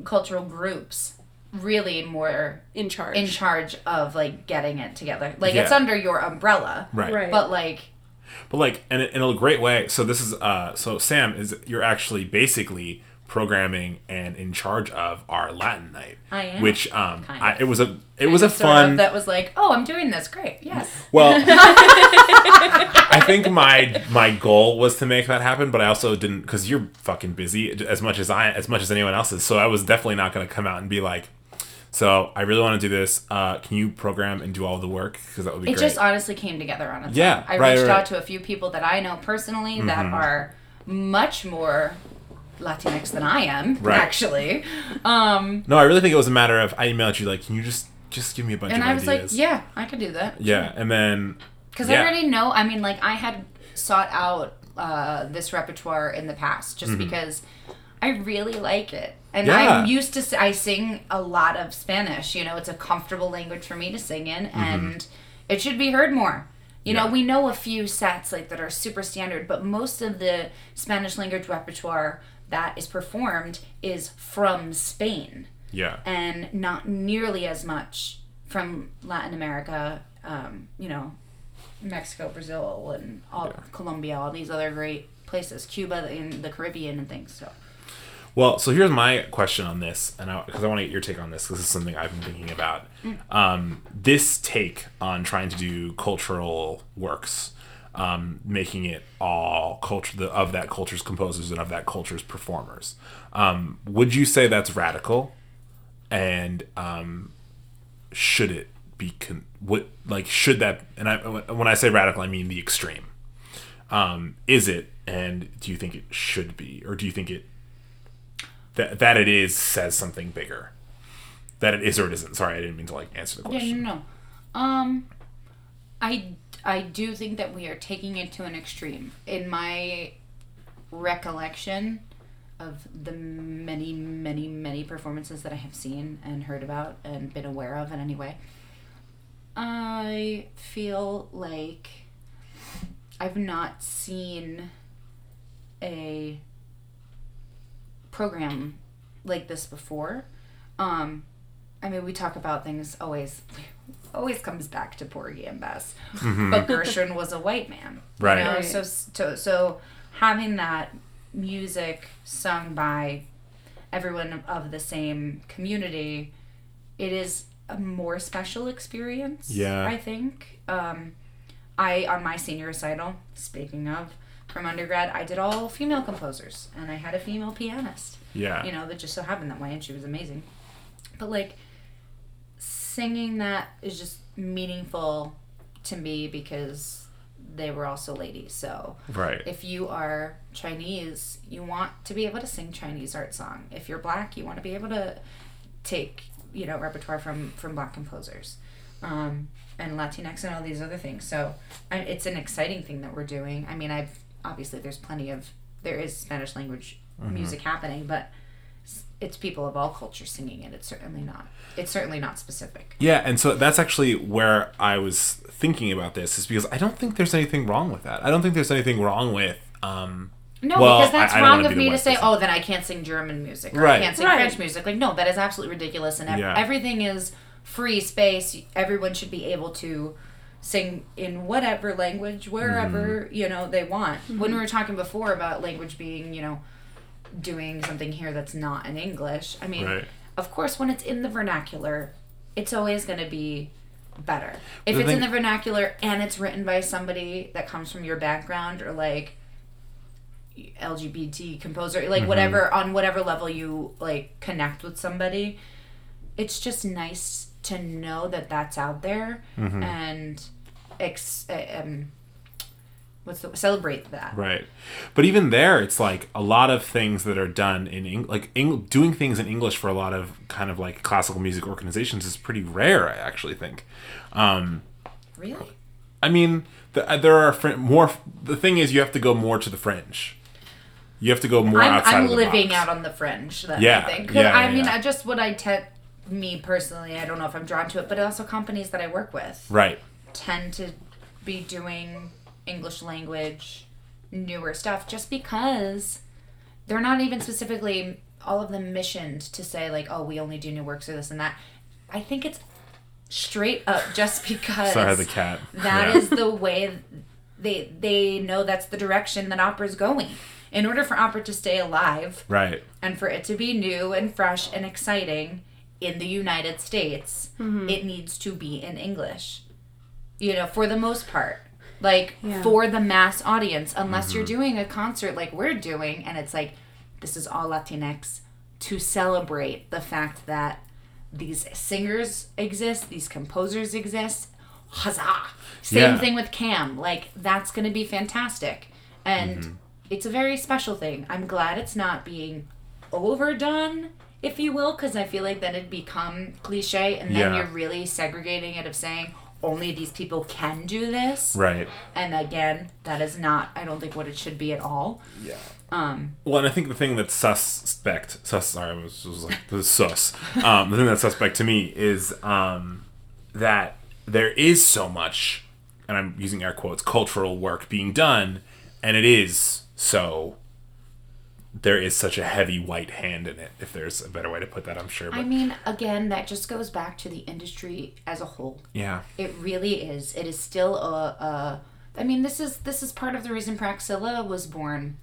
cultural groups really more In charge. in charge of like getting it together. Like it's under your umbrella. right. Right. But like But like in a, in a great way. So this is uh so Sam is you're actually basically programming and in charge of our Latin night. I am, Which um kind I, it was a it was a fun that was like, oh, I'm doing this. Great. Yes. Well, *laughs* I think my my goal was to make that happen, but I also didn't because you're fucking busy as much as I as much as anyone else is. So I was definitely not going to come out and be like, "So I really want to do this. Uh, can you program and do all the work? Because that would be great. It great." just honestly came together on its Yeah, own. I right, reached right, Mm-hmm. out to a few people that I know personally that are much more Latinx than I am, Right. actually. Um, no, I really think it was a matter of I emailed you like, "Can you just just give me a bunch of things? and I was like, ideas?" yeah, I could do that. yeah, and then Because yeah. I already know. I mean, like I had sought out uh, this repertoire in the past just because I really like it, and Mm-hmm. Yeah. I'm used to. I sing a lot of Spanish. You know, it's a comfortable language for me to sing in, and it should be heard more. You know, Mm-hmm. We know a few sets like that are super standard, but most of the Spanish language repertoire that is performed is from Spain yeah, and not nearly as much from Latin America, um, you know, Mexico, Brazil, and all Colombia, all these other great places, Cuba in the Caribbean and things. So Well, so here's my question on this, and because I, want to get your take on this, this is something I've been thinking about. Um, this take on trying to do cultural works, um, making it all culture the, of that culture's composers and of that culture's performers. Um, would you say that's radical? And um, should it be con- what like should that? And I, when I say radical, I mean the extreme. Um, is it? And do you think it should be, or do you think it that that it is says something bigger. That it is or it isn't. Sorry, I didn't mean to like answer the question. yeah, no, no. Um, I I do think that we are taking it to an extreme. In my recollection of the many, many, many performances that I have seen and heard about and been aware of in any way, I feel like I've not seen a program like this before. Um, I mean, we talk about things always, *laughs* always comes back to Porgy and Bess, but Gershwin was a white man, you Right. know? Right. So, so, so having that music sung by everyone of the same community, it is a more special experience. Yeah. I think. Um, I on my senior recital. Speaking of from undergrad, I did all female composers, and I had a female pianist Yeah. you know, that just so happened that way, and she was amazing. But like, singing that is just meaningful to me because they were also ladies. So Right. if you are Chinese, you want to be able to sing Chinese art song. If you're black, you want to be able to take you know repertoire from from black composers. Um, and Latinx and all these other things. So I, it's an exciting thing that we're doing. I mean, I've obviously there's plenty of there is Spanish language music happening, but it's people of all cultures singing it. It's certainly not. It's certainly not specific. Yeah, and so that's actually where I was thinking about this is because I don't think there's anything wrong with that. I don't think there's anything wrong with um No, Well, because that's I- I wrong wanna of me to say, person. oh, then I can't sing German music or Right. I can't sing Right. French music. Like, no, that is absolutely ridiculous, and ev- Yeah. everything is free space. Everyone should be able to sing in whatever language, wherever Mm-hmm. you know they want. When we mm-hmm. were talking before about language being, you know, doing something here that's not in English. I mean, Right. of course, when it's in the vernacular, it's always going to be better. If The it's in the vernacular and it's written by somebody that comes from your background or like LGBT composer, like whatever on whatever level you like connect with somebody, it's just nice to know that that's out there and ex- uh, um what's the celebrate that. Right. But even there, it's like a lot of things that are done in Eng- like Eng- doing things in English for a lot of kind of like classical music organizations is pretty rare. I actually think. Um, Really? I mean, the, uh, there are fr- more. The thing is, you have to go more to the fringe. You have to go more I'm, outside I'm living box. out on the fringe. Then Yeah, I think. 'Cause yeah, I yeah, mean, yeah. I just what I tend me personally. I don't know if I'm drawn to it, but also companies that I work with Right. Tend to be doing English language newer stuff just because they're not even specifically all of them missioned to say like oh we only do new works or this and that i think it's straight up just *laughs* because Sorry, the cat. that Yeah. is the way they they know that's the direction that opera's going in order for opera to stay alive Right. and for it to be new and fresh and exciting in the United States, mm-hmm. it needs to be in English. You know, for the most part. Like Yeah. for the mass audience, unless you're mm-hmm. doing a concert like we're doing and it's like this is all Latinx to celebrate the fact that these singers exist, these composers exist. Huzzah! Same Yeah. thing with Cam. Like that's going to be fantastic. And mm-hmm. it's a very special thing. I'm glad it's not being overdone, if you will, because I feel like then it'd become cliche, and then Yeah. you're really segregating it of saying only these people can do this. Right. And again, that is not, I don't think, what it should be at all. Yeah. Um, Well, and I think the thing that's suspect, sus, sorry, I was, was like, this is sus. *laughs* Um, the thing that's suspect to me is um, that there is so much, and I'm using air quotes, cultural work being done, and it is so. There is such a heavy white hand in it, if there's a better way to put that, I'm sure. But I mean, again, that just goes back to the industry as a whole. yeah, It really is. It is still a, a I mean, this is this is part of the reason Praxilla was born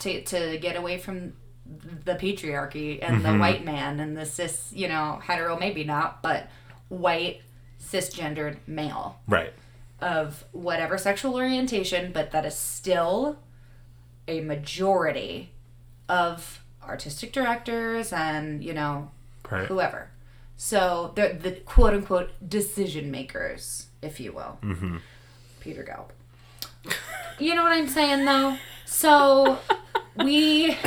to to get away from the patriarchy and the mm-hmm. white man and the cis, you know, hetero maybe not, but white cisgendered male right. of whatever sexual orientation, but that is still a majority of artistic directors and, you know, Right. whoever. So they're the quote unquote decision makers, if you will. Mm-hmm. Peter Gelb. You know what I'm saying, though? So we. *laughs*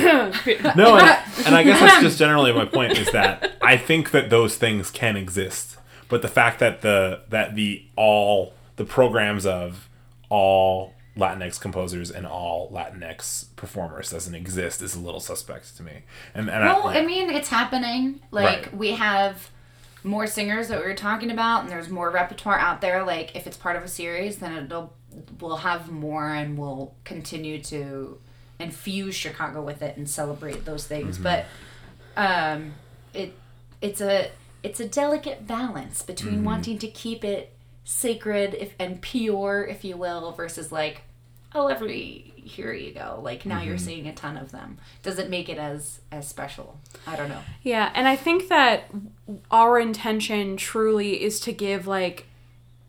No, and, and I guess that's just generally my point is that I think that those things can exist, but the fact that the that the all the programs of all Latinx composers and all Latinx performers doesn't exist is a little suspect to me. And and Well, I, I mean, it's happening. Like, Right. we have more singers that we were talking about, and there's more repertoire out there. Like, if it's part of a series, then it'll we'll have more, and we'll continue to infuse Chicago with it and celebrate those things. Mm-hmm. But um, it it's a it's a delicate balance between Mm-hmm. wanting to keep it sacred if and pure, if you will, versus like, oh, every here you go. Like now you're Mm-hmm. seeing a ton of them. Does it make it as as special? I don't know. Yeah, and I think that our intention truly is to give like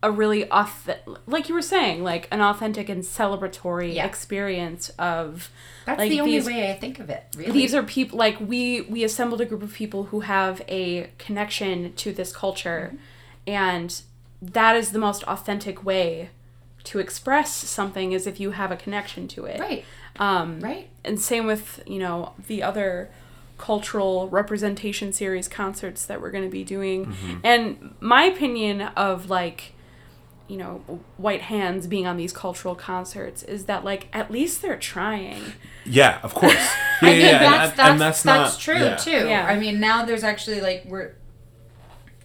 a really off like you were saying, like an authentic and celebratory Yeah. experience of That's like the only these way I think of it. Really. these are people like we we assembled a group of people who have a connection to this culture and that is the most authentic way to express something is if you have a connection to it right, um right. and same with you know the other cultural representation series concerts that we're going to be doing and my opinion of like you know white hands being on these cultural concerts is that like at least they're trying yeah, of course. *laughs* Yeah, I yeah, mean, yeah, that's, and, that's, and that's, that's, not true yeah. too. Yeah. I mean, now there's actually like we're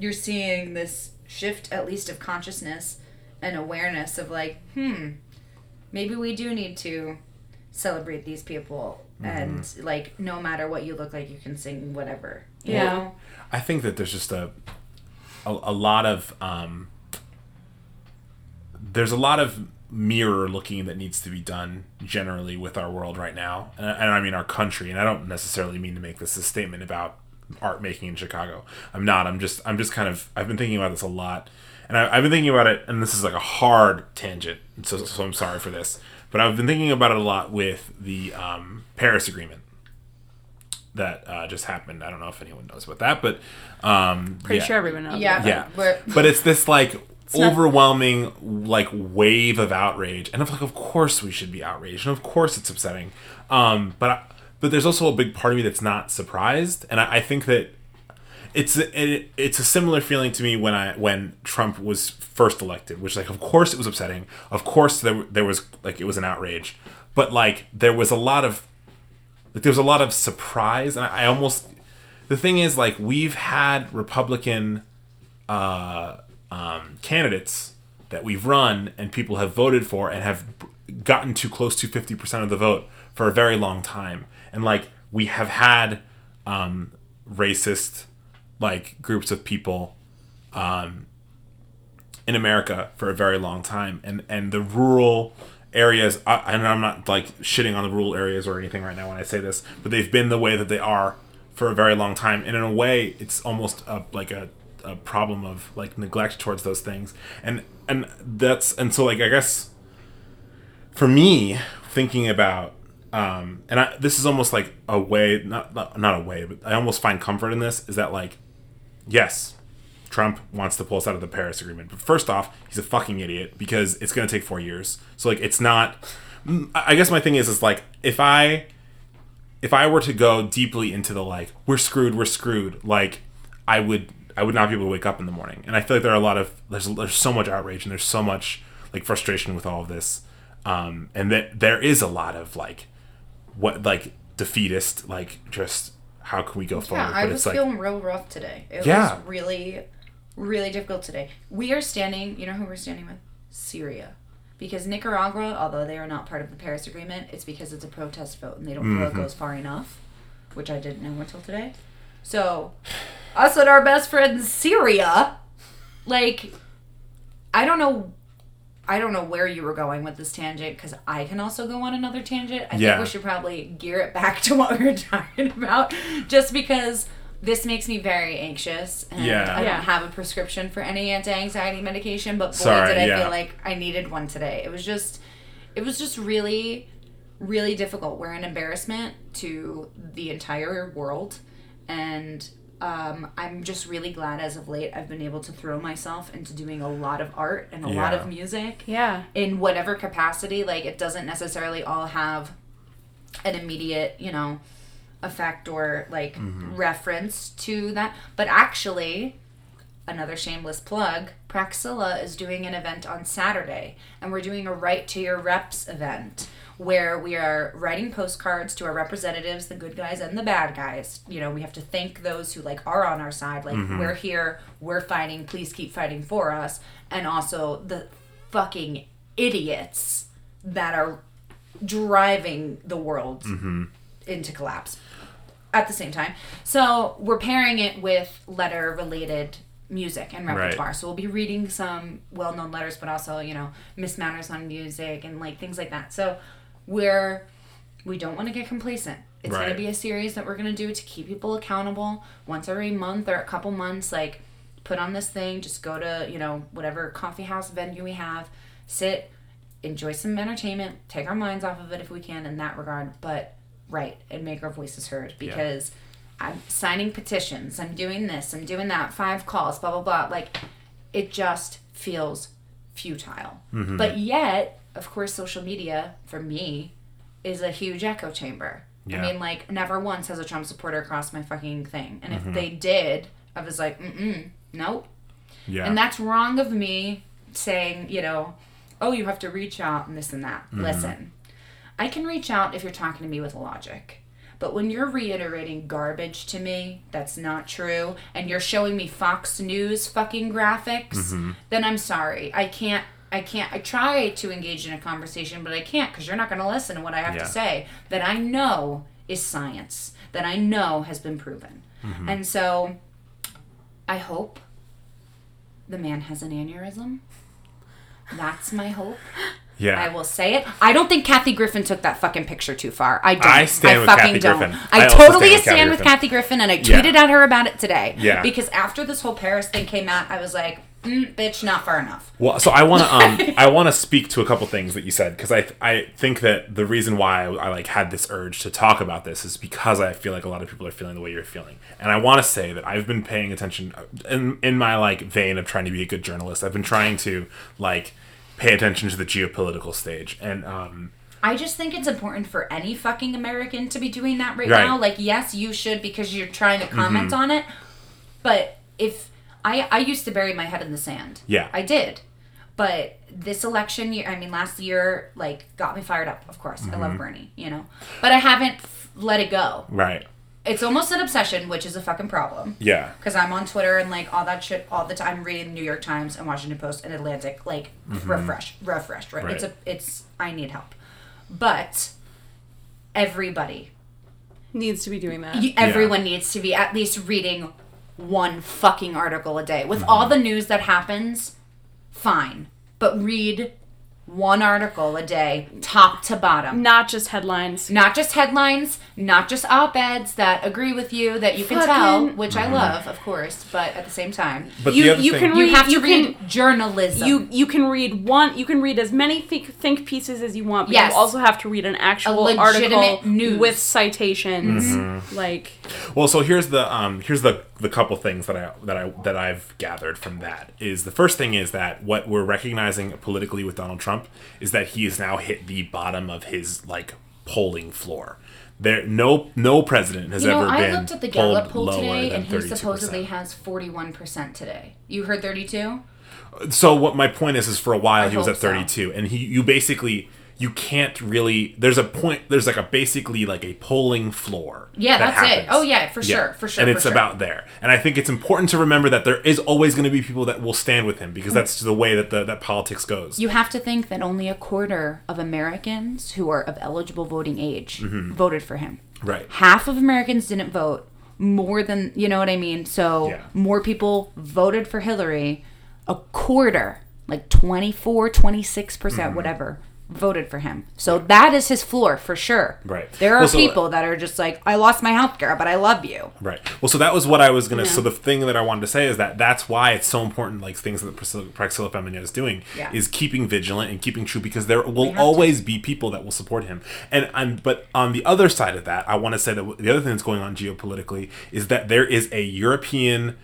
you're seeing this shift, at least of consciousness and awareness of like, hmm, maybe we do need to celebrate these people, and like no matter what you look like, you can sing whatever. Yeah. know? I think that there's just a a, a lot of um, there's a lot of mirror looking that needs to be done generally with our world right now, and, and I mean our country. And I don't necessarily mean to make this a statement about art making in Chicago. I'm not. I'm just. I'm just kind of. I've been thinking about this a lot, and I, I've been thinking about it. And this is like a hard tangent, so so I'm sorry for this. But I've been thinking about it a lot with the um, Paris Agreement that uh, just happened. I don't know if anyone knows about that, but um, pretty yeah. sure everyone knows Yeah, Yeah, We're- but it's this like not- overwhelming like wave of outrage, and of like, of course we should be outraged, and of course it's upsetting. Um, but I, but there's also a big part of me that's not surprised, and I, I think that it's it, it's a similar feeling to me when I when Trump was first elected, which like of course it was upsetting, of course there there was like it was an outrage, but like there was a lot of like there's a lot of surprise, and I, I almost the thing is like we've had Republican uh, um, candidates that we've run and people have voted for and have gotten to close to 50% of the vote for a very long time. And like we have had um, racist like groups of people um, in America for a very long time. And and the rural areas I, and I'm not like shitting on the rural areas or anything right now when I say this but they've been the way that they are for a very long time. And in a way it's almost a, like a, a problem of like neglect towards those things. And and that's and so like I guess for me thinking about um and I, this is almost like a way not, not not a way but I almost find comfort in this is that like yes Trump wants to pull us out of the Paris Agreement. But first off, he's a fucking idiot because it's going to take four years. So like, it's not. I guess my thing is, is like if I, if I were to go deeply into the like, we're screwed, we're screwed. Like, I would, I would not be able to wake up in the morning. And I feel like there are a lot of there's there's so much outrage and there's so much like frustration with all of this, um, and that there is a lot of like, what like defeatist like just how can we go forward? Yeah, I But was like feeling real rough today. It Yeah. was really, really difficult today. We are standing, you know who we're standing with? Syria. Because Nicaragua, although they are not part of the Paris Agreement, it's because it's a protest vote and they don't feel it mm-hmm. goes far enough, which I didn't know until today. So, us and our best friend Syria, like, I don't know. I don't know where you were going with this tangent because I can also go on another tangent. I Yeah. think we should probably gear it back *laughs* to what we were talking about, just because this makes me very anxious and Yeah. I don't have a prescription for any anti-anxiety medication. But boy, Sorry, did I yeah. feel like I needed one today. It was just, it was just really, really difficult. We're an embarrassment to the entire world, and um, I'm just really glad as of late I've been able to throw myself into doing a lot of art and a lot of music Yeah. in whatever capacity. Like it doesn't necessarily all have an immediate, you know, effect or like reference to that. But actually, another shameless plug, Praxilla is doing an event on Saturday, and we're doing a Write to Your Reps event where we are writing postcards to our representatives, the good guys and the bad guys. You know, we have to thank those who like are on our side, like mm-hmm. we're here, we're fighting, please keep fighting for us, and also the fucking idiots that are driving the world mm-hmm. into collapse at the same time. So we're pairing it with letter related music and Right. repertoire. So we'll be reading some well known letters, but also, you know, Miss Manners on music and like things like that. So we're we don't want to get complacent. It's Right. gonna be a series that we're gonna do to keep people accountable once every month or a couple months, like put on this thing, just go to, you know, whatever coffee house venue we have, sit, enjoy some entertainment, take our minds off of it if we can in that regard, but write and make our voices heard because I'm signing petitions, I'm doing this, I'm doing that, five calls, blah blah blah. Like it just feels futile. Mm-hmm. But yet, of course, social media for me is a huge echo chamber. Yeah. I mean, like never once has a Trump supporter crossed my fucking thing, and if they did, I was like, mm mm, nope. yeah. And that's wrong of me saying, you know, oh, you have to reach out and this and that. Listen, I can reach out if you're talking to me with logic. But when you're reiterating garbage to me that's not true and you're showing me Fox News fucking graphics, then I'm sorry. I can't I can't I try to engage in a conversation, but I can't cuz you're not going to listen to what I have Yeah. to say that I know is science, that I know has been proven. Mm-hmm. And so I hope the man has an aneurysm. That's my hope. yeah. I will say it. I don't think Kathy Griffin took that fucking picture too far. I don't. I stand with Kathy Griffin. I, I totally stand with Kathy stand with Griffin. Kathy Griffin, and I Yeah. tweeted at her about it today. Yeah. Because after this whole Paris thing came out, I was like, mm, "Bitch, not far enough." Well, so I want to um *laughs* I want to speak to a couple things that you said because I I think that the reason why I, I like had this urge to talk about this is because I feel like a lot of people are feeling the way you're feeling, and I want to say that I've been paying attention uh, in in my like vein of trying to be a good journalist. I've been trying to like pay attention to the geopolitical stage, and um I just think it's important for any fucking American to be doing that right, Right. Mm-hmm. now. Like, yes, you should because you're trying to comment on it. But if I I used to bury my head in the sand. Yeah. I did. But this election year, I mean, last year, like, got me fired up. Of course, I Mm-hmm. love Bernie, you know. But I haven't f- let it go. Right. It's almost an obsession, which is a fucking problem. Yeah. Because I'm on Twitter and like all that shit all the time, reading the New York Times and Washington Post and Atlantic, like refresh, refresh, Right? It's a, it's. I need help, but everybody, Needs to be doing that. you, everyone needs to be at least reading one fucking article a day. With all the news that happens, fine, but read one article a day, top to bottom. Not just headlines. Not just headlines, not just op eds that agree with you that you can tell, Fucking- which I love, of course, but at the same time, But You- the other you thing, can you read- have to you read can- journalism. You you can read one. You can read as many think, think pieces as you want, but Yes. you also have to read an actual article news. with citations. Mm-hmm. Like Well, so here's the um here's the the couple things that I that I that I've gathered from that is the first thing is that what we're recognizing politically with Donald Trump is that he has now hit the bottom of his like polling floor. There no no president has you know, ever I been looked at the Gallup poll today, and he 32%. supposedly has forty-one percent today. You heard thirty-two? so what my point is is for a while I he was at hope so. 32 and he you basically you can't really there's a point there's like a basically like a polling floor Yeah, that that's it. Oh, yeah, for sure, for sure, and for it's sure. about there and i think it's important to remember that there is always going to be people that will stand with him because that's the way that the that politics goes You have to think that only a quarter of Americans who are of eligible voting age voted for him. right half of Americans didn't vote. More than, you know what I mean? So Yeah. more people voted for Hillary. A quarter, like 24, 26%, percent Mm-hmm. whatever, voted for him. So that is his floor for sure. Right. There are Well, so- uh, people that are just like, I lost my health care, but I love you. Right. Well, so that was what I was gonna. So the thing that I wanted to say is that that's why it's so important. Like things that Priscilla, Praxilla Femina is doing Yeah. is keeping vigilant and keeping true because there will have to. always be people that will support him. And I'm. But on the other side of that, I want to say that the other thing that's going on geopolitically is that there is a European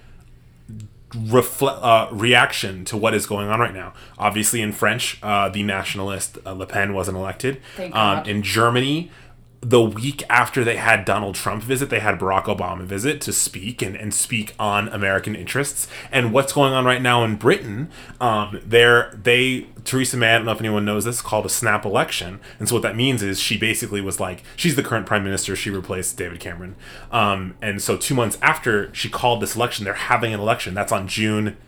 refle- uh, reaction to what is going on right now. Obviously, in French, uh, the nationalist uh, Le Pen wasn't elected. Um, in Germany, the week after they had Donald Trump visit, they had Barack Obama visit to speak and, and speak on American interests. And what's going on right now in Britain, um, they're, they, Theresa May, I don't know if anyone knows this, called a snap election. And so what that means is she basically was like, she's the current prime minister, she replaced David Cameron. Um, and so two months after she called this election, they're having an election. That's on June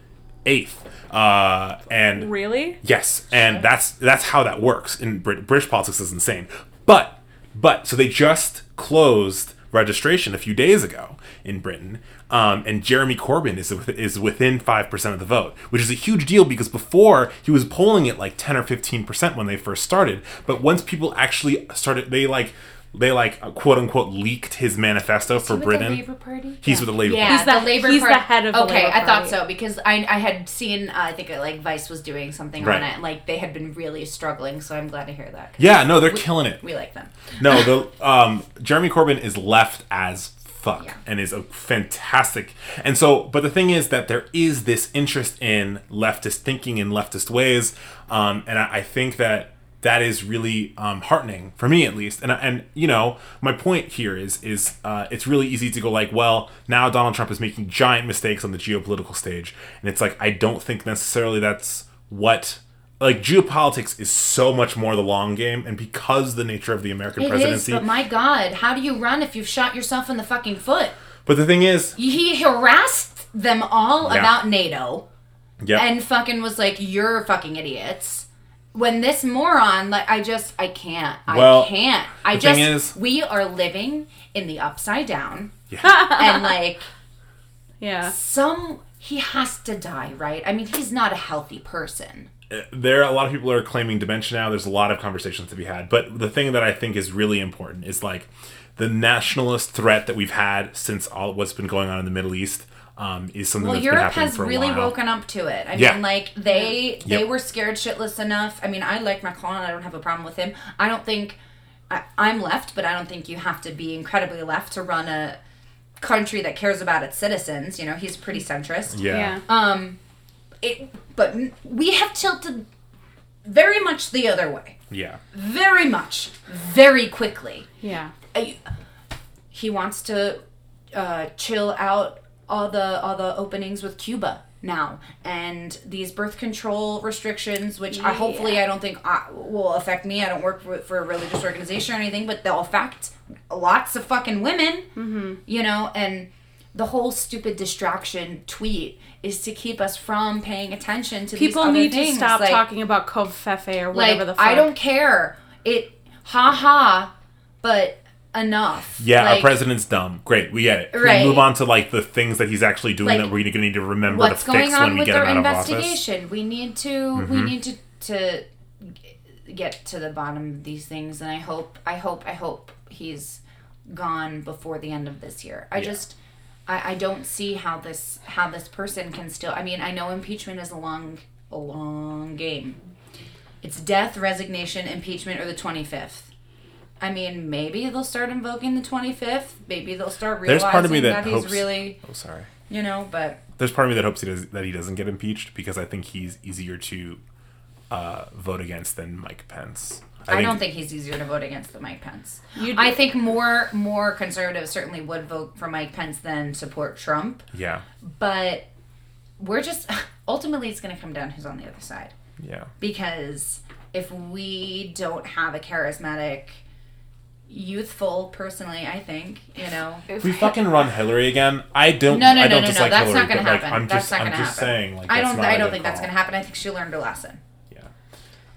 8th. Uh, and really, Yes, and that's that's how that works in Brit- British politics is insane. But but so they just closed registration a few days ago in Britain, um, and Jeremy Corbyn is is within five percent of the vote, which is a huge deal because before he was polling at like ten or fifteen percent when they first started, but once people actually started, they like they like uh, quote unquote leaked his manifesto for With Britain. the Labour Party? He's with the Labour Yeah, Party. He's the- the Labor he's the Party. head of the Okay, I thought so because I I had seen uh, I think uh, like Vice was doing something Right. on it. Like they had been really struggling, so I'm glad to hear that. Yeah, no, they're killing it. we like them. No, *laughs* the um, Jeremy Corbyn is left as fuck Yeah. and is a fantastic. And so, but the thing is that there is this interest in leftist thinking in leftist ways, um, and I, I think that that is really um, heartening for me at least. And and you know, my point here is is uh, it's really easy to go like, well, now Donald Trump is making giant mistakes on the geopolitical stage, and it's like I don't think necessarily that's what like geopolitics is so much more the long game, and because the nature of the American It is, presidency. but my God, how do you run if you've shot yourself in the fucking foot? but the thing is, He harassed them all Yeah. about NATO yeah, and fucking was like, "You're fucking idiots." When this moron, like, I just, I can't, I can't. I the just, thing is- we are living in the upside down, yeah. *laughs* and like, yeah. some, he has to die, right? I mean, he's not a healthy person. Uh, there a lot of people are claiming dementia now. There's a lot of conversations to be had. But the thing that I think is really important is like the nationalist threat that we've had since all what's been going on in the Middle East um, is something Well, that's Europe been happening has for a really while. woken up to it. I Yeah. mean, like they they Yep. were scared shitless enough. I mean, I like Macron. I don't have a problem with him. I don't think I, I'm left, but I don't think you have to be incredibly left to run a country that cares about its citizens. You know, he's pretty centrist. yeah. Yeah. Um, it, but we have tilted very much the other way. yeah, Very much, very quickly. Yeah. I- he wants to uh, chill out all the all the openings with Cuba. now and these birth control restrictions which I, hopefully i don't think uh, will affect me i don't work for, for a religious organization or anything but they'll affect lots of fucking women mm-hmm. you know and the whole stupid distraction tweet is to keep us from paying attention to People need things. to stop Like- talking about Covfefe or whatever like the fuck. I don't care. It ha ha, but enough. Yeah, our president's dumb. Great, we get it. Can we Right. move on to like the things that he's actually doing Like, that we're to need to remember What's to going fix on when we with get him out of office. Mm-hmm. investigation? We need to. We need to to get to the bottom of these things, and I hope. I hope. I hope he's gone before the end of this year. I Yeah. just. I, I don't see how this how this person can still. I mean, I know impeachment is a long a long game. It's death, resignation, impeachment, or the twenty fifth. I mean, maybe they'll start invoking the twenty fifth. Maybe they'll start There's realizing part of me that that, hopes- he's really, Oh, sorry. you know. But There's part of me that hopes he does that he doesn't get impeached because I think he's easier to uh, vote against than Mike Pence. I, don't think he's easier to vote against than Mike Pence. You I think more more conservatives certainly would vote for Mike Pence than support Trump. Yeah, But we're just *laughs* ultimately it's going to come down who's on the other side yeah. because if we don't have a charismatic, youthful, personally, I think you know. If we fucking run Hillary again, I don't. No, no, I no, don't no, no. dislike That's Hillary, not going to but, like, happen. I'm that's just, not I'm to just happen. saying. Like, I don't. I a don't think that's going to happen. I think she learned her lesson. Yeah.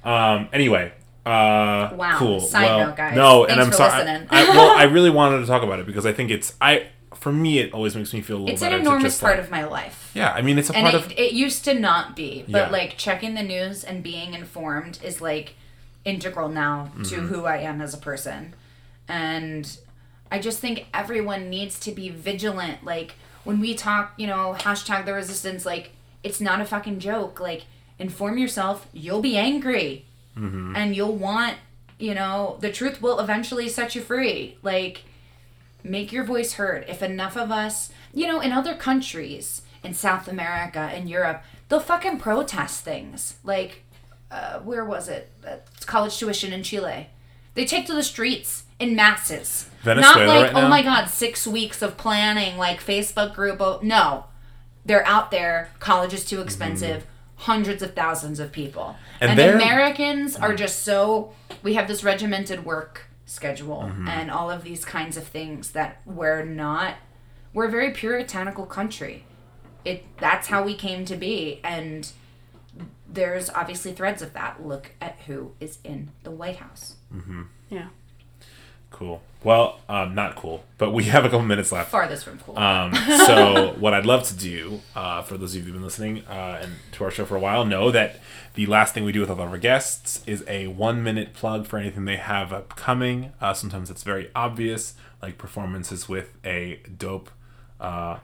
Um. Anyway. Uh, Wow. Cool. Side well, note, guys. No, and I'm sorry. listening. I, well, I *laughs* really wanted to talk about it because I think it's I. For me, it always makes me feel a little It's an better. to enormous just, part like- of my life. Yeah, I mean, it's a and part it, of. it used to not be but Yeah. like checking the news and being informed is like integral now to Mm-hmm. who i am as a person and i just think everyone needs to be vigilant like when we talk you know hashtag the resistance like it's not a fucking joke like inform yourself you'll be angry Mm-hmm. and you'll want you know the truth will eventually set you free like make your voice heard. If enough of us, you know, in other countries, in South America in Europe, they'll fucking protest things. Like, uh, where was it? Uh, college tuition in Chile. They take to the streets in masses. Venezuela Not like, right oh my god, six weeks of planning, like Facebook group. Oh, no. They're out there. College is too expensive. Mm-hmm. Hundreds of thousands of people. And And, they're- Americans are mm-hmm. just so. We have this regimented work schedule Mm-hmm. and all of these kinds of things that we're not. We're a very puritanical country. It that's how we came to be, and there's obviously threads of that. Look at who is in the White House. Mm-hmm. Yeah. Cool. Well, um, not cool, but we have a couple minutes left. Farthest from cool. Um, so *laughs* what I'd love to do, uh, for those of you who've been listening uh, and to our show for a while, know that the last thing we do with all of our guests is a one-minute plug for anything they have upcoming. Uh, sometimes it's very obvious, like performances with a dope uh,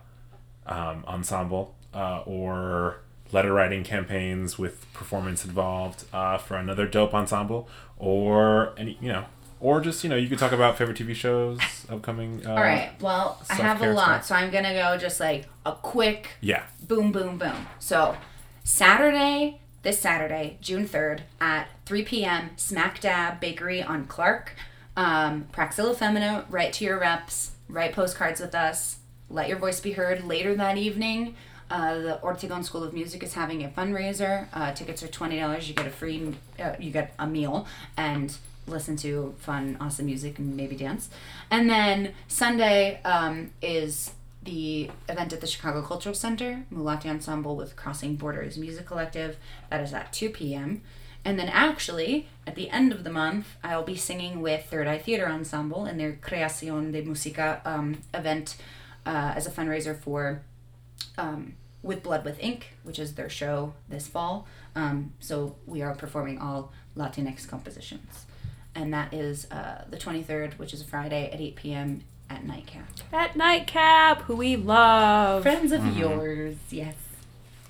um, ensemble uh, or letter writing campaigns with performance involved uh, for another dope ensemble, or any you know. Or just you know, you could talk about favorite TV shows, upcoming. Uh, All right. Well, I have a lot, stuff. so I'm gonna go just like a quick Yeah. boom, boom, boom. So, Saturday, this Saturday, June 3rd at 3 p.m., Smack Dab Bakery on Clark. Um, Praxilla Femina, write to your reps, write postcards with us, let your voice be heard. Later that evening, uh, the Ortegon School of Music is having a fundraiser. Uh, tickets are $20. You get a free, uh, you get a meal and listen to fun, awesome music and maybe dance. And then Sunday um, is the event at the Chicago Cultural Center, Mulati Ensemble with Crossing Borders Music Collective. That is at 2 p.m. And then actually, at the end of the month, I'll be singing with Third Eye Theater Ensemble in their Creación de Música um, event uh, as a fundraiser for um, With Blood with Ink, which is their show this fall. Um, so we are performing all Latinx compositions. And that is uh, the 23rd, which is a Friday at 8 p.m. at Nightcap. At Nightcap, who we love. Friends Mm-hmm. of yours, yes.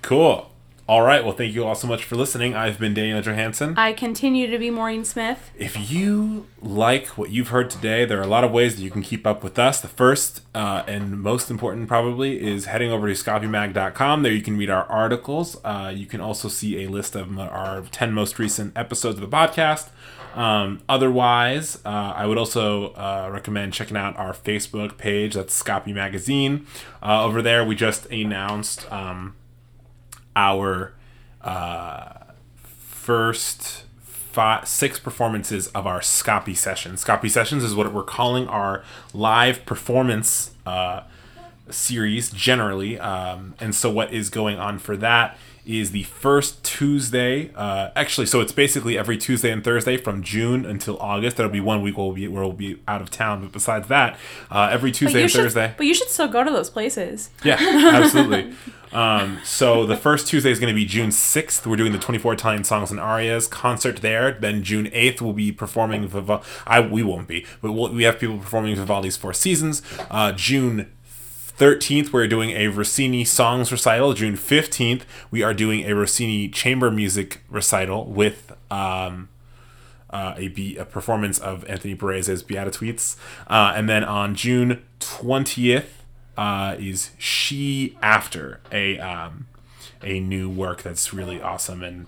Cool. All right. Well, thank you all so much for listening. I've been Daniel Johansson. I continue to be Maureen Smith. If you like what you've heard today, there are a lot of ways that you can keep up with us. The first uh, and most important, probably, is heading over to scapimag.com. There you can read our articles. Uh, you can also see a list of our 10 most recent episodes of the podcast. Um, otherwise, uh, I would also uh, recommend checking out our Facebook page. That's Scapi Magazine. Uh, over there, we just announced. Um, our uh, first five, six performances of our Scapi sessions. Scapi sessions is what we're calling our live performance uh, series generally. Um, and so, what is going on for that is the first Tuesday. Uh, actually, so it's basically every Tuesday and Thursday from June until August. There'll be one week where we'll be, where we'll be out of town. But besides that, uh, every Tuesday and should, Thursday. but you should still go to those places. Yeah, *laughs* absolutely. um, so the first Tuesday is going to be June 6th. We're doing the 24 Italian songs and arias concert there. Then June 8th, we'll be performing Vivaldi. I we won't be, but we'll, we have people performing Vivaldi's Four Seasons. Uh, June 13th, we're doing a Rossini songs recital. June 15th, we are doing a Rossini chamber music recital with. Um, uh, a, be- a performance of Anthony Perez's Beatitudes. Uh, and then on June 20th uh, is She After, a, um, a new work that's really awesome and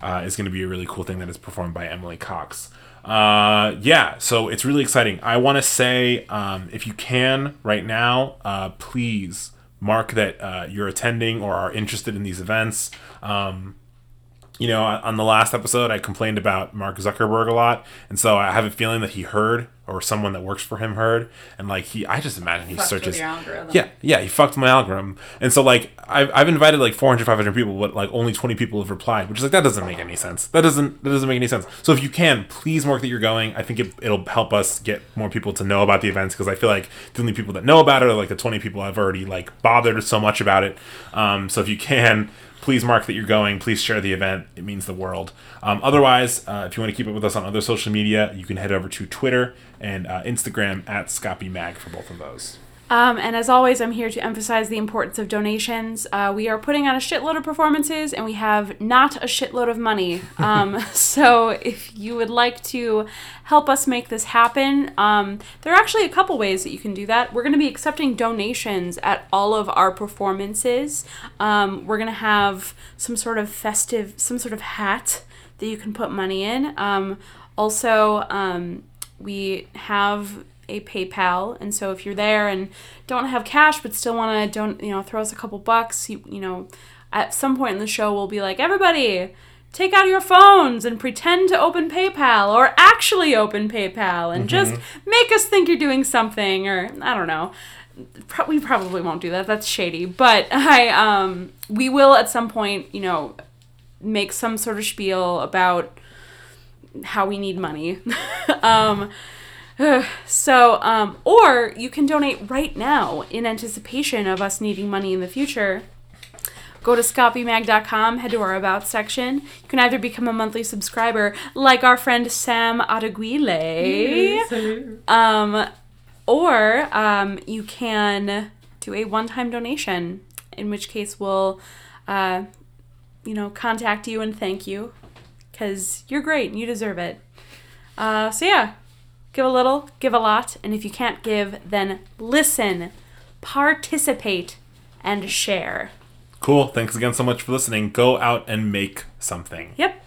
uh, is going to be a really cool thing that is performed by Emily Cox. Uh, yeah, so it's really exciting. I want to say, um, if you can right now, uh, please mark that uh, you're attending or are interested in these events. Um, you know, on the last episode, I complained about Mark Zuckerberg a lot, and so I have a feeling that he heard, or someone that works for him heard, and like he, I just imagine he Fucked searches. Yeah, yeah, he fucked my algorithm, and so like I've, I've invited like 400, 500 people, but like only 20 people have replied, which is like that doesn't make any sense. That doesn't that doesn't make any sense. So if you can, please mark that you're going. I think it, it'll help us get more people to know about the events because I feel like the only people that know about it are like the 20 people I've already like bothered so much about it. Um, so if you can please mark that you're going. Please share the event. It means the world. Um, otherwise, uh, if you want to keep up with us on other social media, you can head over to Twitter and uh, Instagram at Scapi Mag for both of those. Um, and as always, I'm here to emphasize the importance of donations. Uh, we are putting on a shitload of performances, and we have not a shitload of money. *laughs* Um, so if you would like to help us make this happen, um, there are actually a couple ways that you can do that. We're going to be accepting donations at all of our performances. Um, we're going to have some sort of festive, some sort of hat that you can put money in. Um, also, um, we have a PayPal, and so if you're there and don't have cash but still want to don't you know throw us a couple bucks, you, you know, at some point in the show we'll be like everybody. Take out your phones and pretend to open PayPal or actually open PayPal and just make us think you're doing something or I don't know. Pro- we probably won't do that. That's shady. But *laughs* I um we will at some point, you know, make some sort of spiel about how we need money. *laughs* um *sighs* so, um, or you can donate right now in anticipation of us needing money in the future. Go to scapimag.com, head to our About section. You can either become a monthly subscriber, like our friend Sam Attaguile, um, or um, you can do a one time donation, in which case we'll, uh, you know, contact you and thank you because you're great and you deserve it. Uh, so, yeah, give a little, give a lot, and if you can't give, then listen, participate, and share. Cool. Thanks again so much for listening. Go out and make something. Yep.